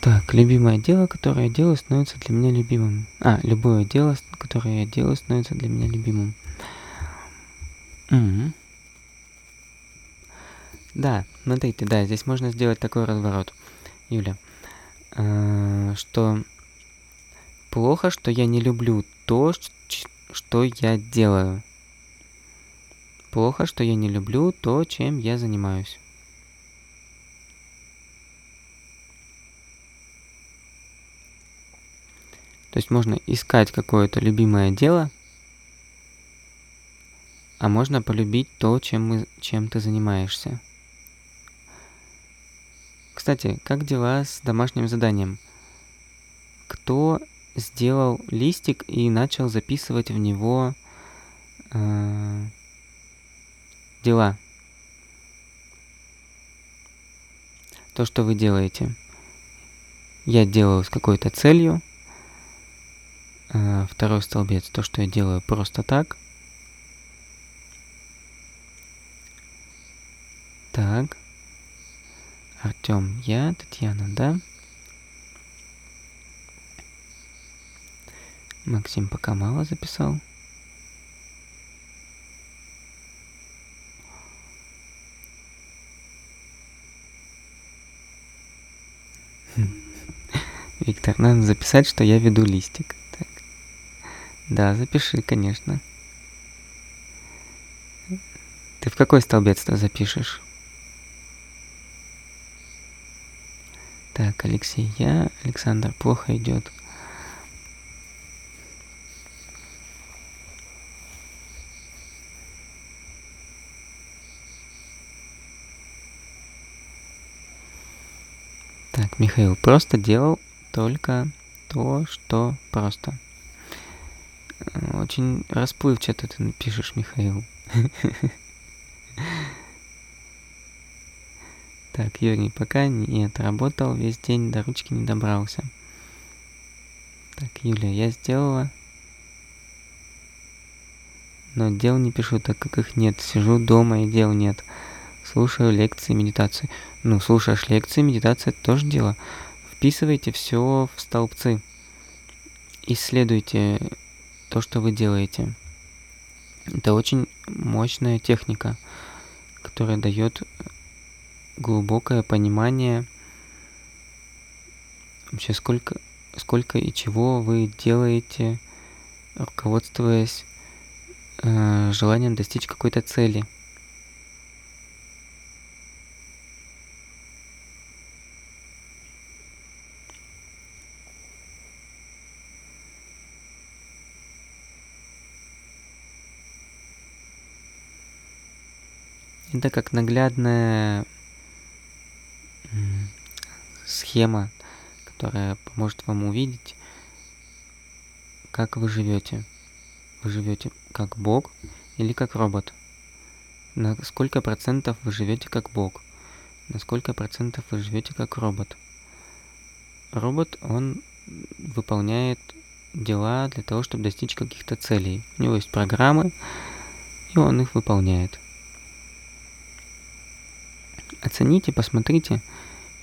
[SPEAKER 1] Так, любимое дело, которое я делаю, становится для меня любимым. А, любое дело, которое я делаю, становится для меня любимым. Угу. Да, смотрите, да, здесь можно сделать такой разворот, Юля, а, что плохо, что я не люблю то, что я делаю. Плохо, что я не люблю то, чем я занимаюсь. То есть можно искать какое-то любимое дело, а можно полюбить то, чем, мы, чем ты занимаешься. Кстати, как дела с домашним заданием? Кто сделал листик и начал записывать в него э, дела? То, что вы делаете. Я делаю с какой-то целью, Э, второй столбец, то, что я делаю просто так. Так. Артем, я, Татьяна, да? Максим пока мало записал. Виктор, надо записать, что я веду листик. Да, запиши, конечно. Ты в какой столбец-то запишешь? Так, Алексей, я, Александр, плохо идет. Так, Михаил просто делал только то, что просто. Очень расплывчато ты напишешь, Михаил. Так, Юрий пока нет, работал весь день, до ручки не добрался. Так, Юлия, я сделала. Но дел не пишу, так как их нет. Сижу дома и дел нет. Слушаю лекции, медитации. Ну, слушаешь лекции, медитация это тоже дело. Вписывайте все в столбцы. Исследуйте то, что вы делаете. Это очень мощная техника, которая дает глубокое понимание вообще сколько, сколько и чего вы делаете, руководствуясь э, желанием достичь какой-то цели. Это как наглядная схема, которая поможет вам увидеть, как вы живете. Вы живете как Бог или как робот. На сколько процентов вы живете как Бог? На сколько процентов вы живете как робот? Робот, он выполняет дела для того, чтобы достичь каких-то целей. У него есть программы, и он их выполняет. Оцените, посмотрите,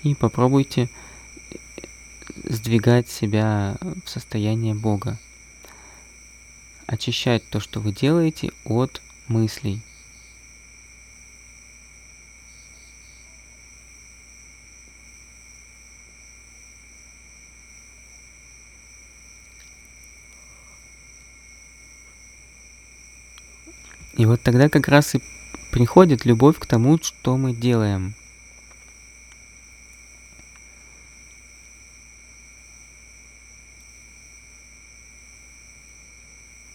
[SPEAKER 1] и попробуйте сдвигать себя в состояние Бога. Очищать то, что вы делаете, от мыслей. И вот тогда как раз и приходит любовь к тому, что мы делаем –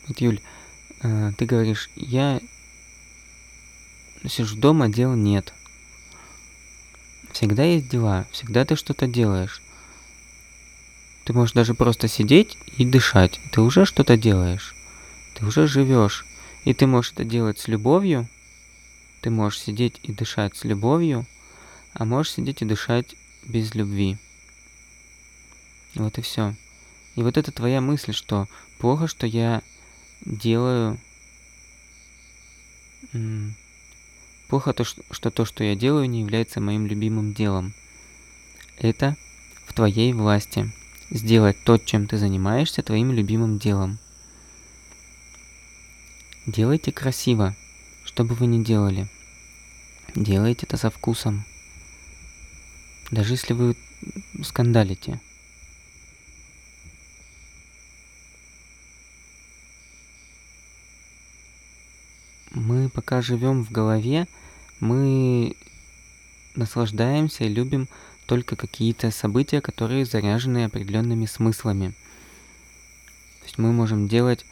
[SPEAKER 1] Вот, Юль, э, ты говоришь, я сижу дома, дел нет. Всегда есть дела, всегда ты что-то делаешь. Ты можешь даже просто сидеть и дышать. Ты уже что-то делаешь. Ты уже живешь. И ты можешь это делать с любовью. Ты можешь сидеть и дышать с любовью, а можешь сидеть и дышать без любви. Вот и все. И вот это твоя мысль, что плохо, что я делаю... Плохо то, что то, что я делаю, не является моим любимым делом. Это в твоей власти. Сделать то, чем ты занимаешься, твоим любимым делом. Делайте красиво, что бы вы ни делали. Делайте это со вкусом. Даже если вы скандалите – мы пока живем в голове, мы наслаждаемся и любим только какие-то события, которые заряжены определенными смыслами. То есть мы можем делать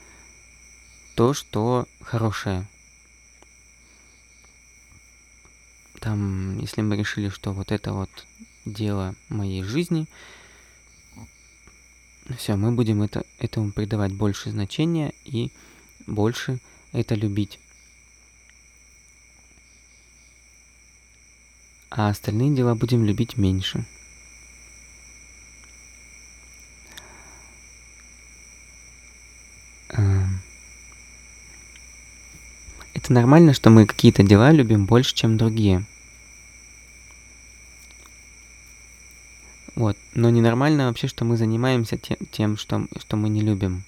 [SPEAKER 1] то, что хорошее. Там, если мы решили, что вот это вот дело моей жизни, все, мы будем это, этому придавать больше значения и больше это любить. а остальные дела будем любить меньше. Эм. Это нормально, что мы какие-то дела любим больше, чем другие. Вот. Но ненормально вообще, что мы занимаемся тем, тем что, что мы не любим.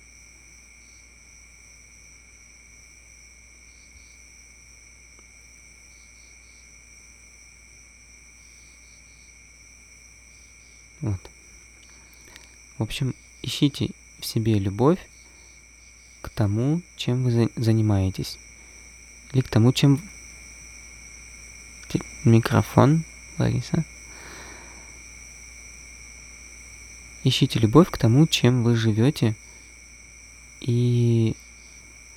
[SPEAKER 1] Вот. В общем, ищите в себе любовь к тому, чем вы занимаетесь. Или к тому, чем... Микрофон, Лариса. Ищите любовь к тому, чем вы живете, и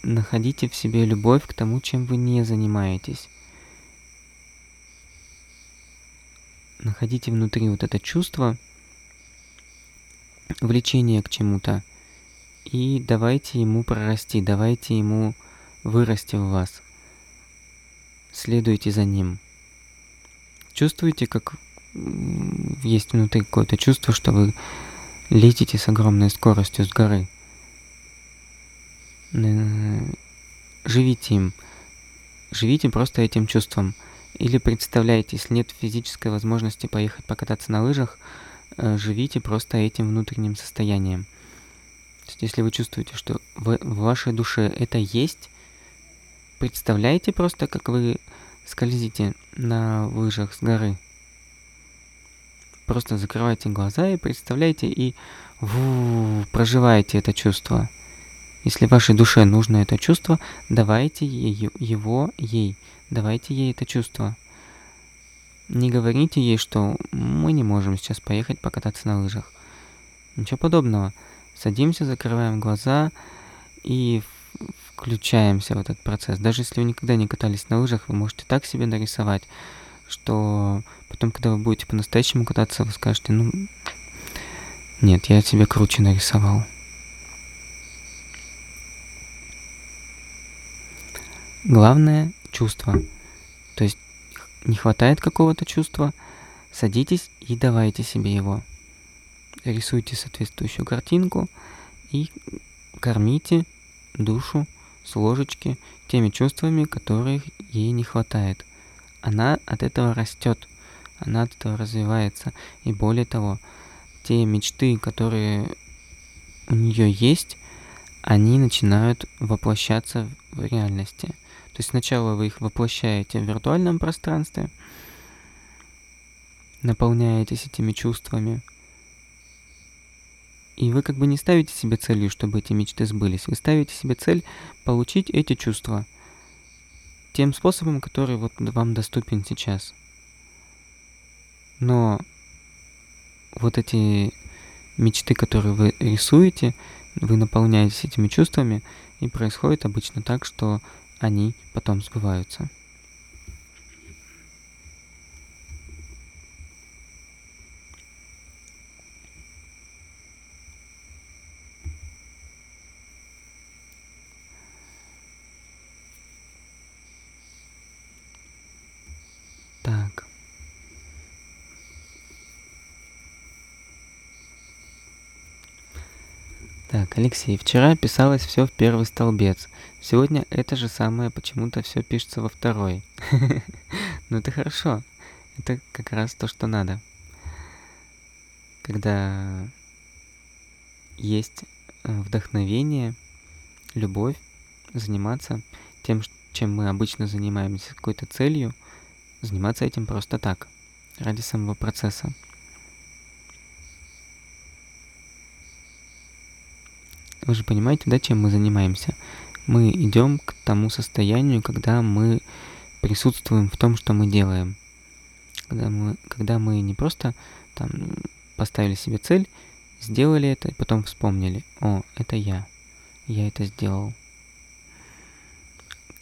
[SPEAKER 1] находите в себе любовь к тому, чем вы не занимаетесь. Находите внутри вот это чувство влечения к чему-то, и давайте ему прорасти, давайте ему вырасти в вас. Следуйте за ним. Чувствуете, как есть внутри какое-то чувство, что вы летите с огромной скоростью с горы. Живите им. Живите просто этим чувством. Или представляете, если нет физической возможности поехать покататься на лыжах, э, живите просто этим внутренним состоянием. То есть, если вы чувствуете, что в, в вашей душе это есть, представляете просто, как вы скользите на лыжах с горы. Просто закрывайте глаза и представляете, и проживаете это чувство. Если вашей душе нужно это чувство, давайте ей, его ей. Давайте ей это чувство. Не говорите ей, что мы не можем сейчас поехать покататься на лыжах. Ничего подобного. Садимся, закрываем глаза и включаемся в этот процесс. Даже если вы никогда не катались на лыжах, вы можете так себе нарисовать, что потом, когда вы будете по-настоящему кататься, вы скажете, ну, нет, я тебе круче нарисовал. Главное – чувство. То есть не хватает какого-то чувства, садитесь и давайте себе его. Рисуйте соответствующую картинку и кормите душу с ложечки теми чувствами, которых ей не хватает. Она от этого растет, она от этого развивается. И более того, те мечты, которые у нее есть, они начинают воплощаться в реальности. То есть сначала вы их воплощаете в виртуальном пространстве, наполняетесь этими чувствами, и вы как бы не ставите себе целью, чтобы эти мечты сбылись. Вы ставите себе цель получить эти чувства тем способом, который вот вам доступен сейчас. Но вот эти мечты, которые вы рисуете, вы наполняетесь этими чувствами, и происходит обычно так, что они потом сбываются. Алексей, вчера писалось все в первый столбец. Сегодня это же самое почему-то все пишется во второй. Ну это хорошо. Это как раз то, что надо. Когда есть э, вдохновение, любовь, заниматься тем, чем мы обычно занимаемся, какой-то целью, заниматься этим просто так, ради самого процесса. Вы же понимаете, да, чем мы занимаемся? Мы идем к тому состоянию, когда мы присутствуем в том, что мы делаем. Когда мы, когда мы не просто там поставили себе цель, сделали это и потом вспомнили, о, это я, я это сделал.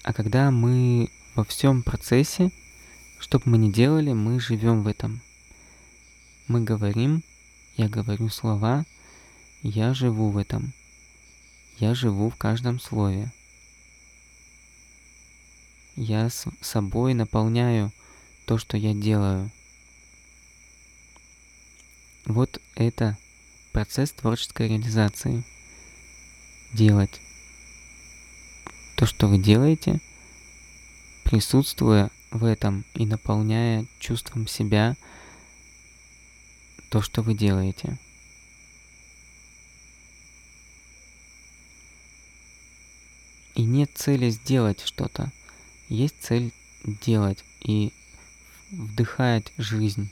[SPEAKER 1] А когда мы во всем процессе что бы мы ни делали, мы живем в этом. Мы говорим, я говорю слова, я живу в этом. Я живу в каждом слове. Я с собой наполняю то, что я делаю. Вот это процесс творческой реализации. Делать то, что вы делаете, присутствуя в этом и наполняя чувством себя то, что вы делаете. И нет цели сделать что-то. Есть цель делать и вдыхать жизнь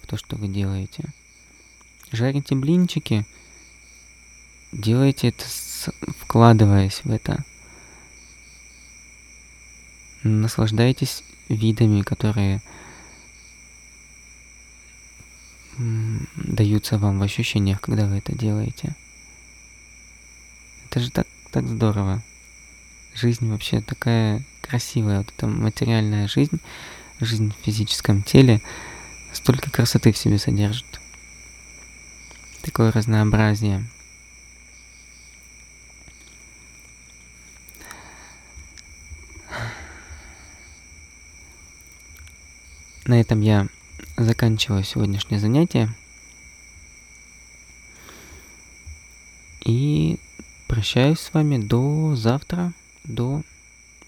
[SPEAKER 1] в то, что вы делаете. жарите блинчики, делайте это, с, вкладываясь в это. Наслаждайтесь видами, которые даются вам в ощущениях, когда вы это делаете. Это же так, так здорово. Жизнь вообще такая красивая, вот эта материальная жизнь, жизнь в физическом теле, столько красоты в себе содержит. Такое разнообразие. На этом я заканчиваю сегодняшнее занятие. И прощаюсь с вами до завтра, до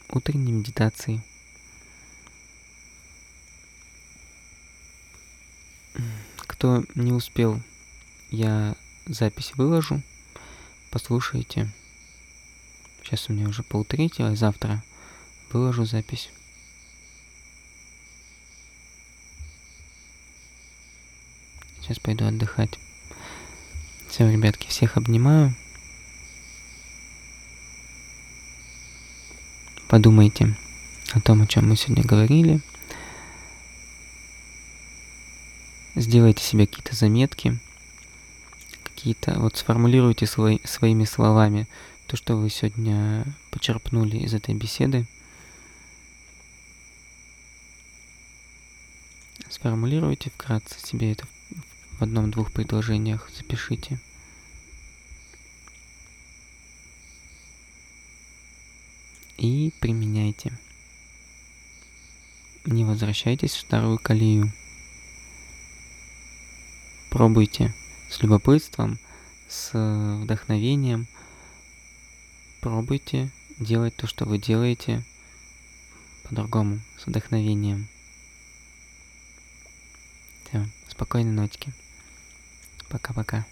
[SPEAKER 1] утренней медитации. Кто не успел, я запись выложу. Послушайте. Сейчас у меня уже полтретьего, завтра выложу запись. Сейчас пойду отдыхать. Все, ребятки, всех обнимаю. Подумайте о том, о чем мы сегодня говорили. Сделайте себе какие-то заметки, какие-то, вот сформулируйте свой, своими словами то, что вы сегодня почерпнули из этой беседы. Сформулируйте вкратце себе это в одном-двух предложениях, запишите. И применяйте. Не возвращайтесь в старую колею. Пробуйте с любопытством, с вдохновением. Пробуйте делать то, что вы делаете по-другому, с вдохновением. Все, спокойной ночки. Пока-пока.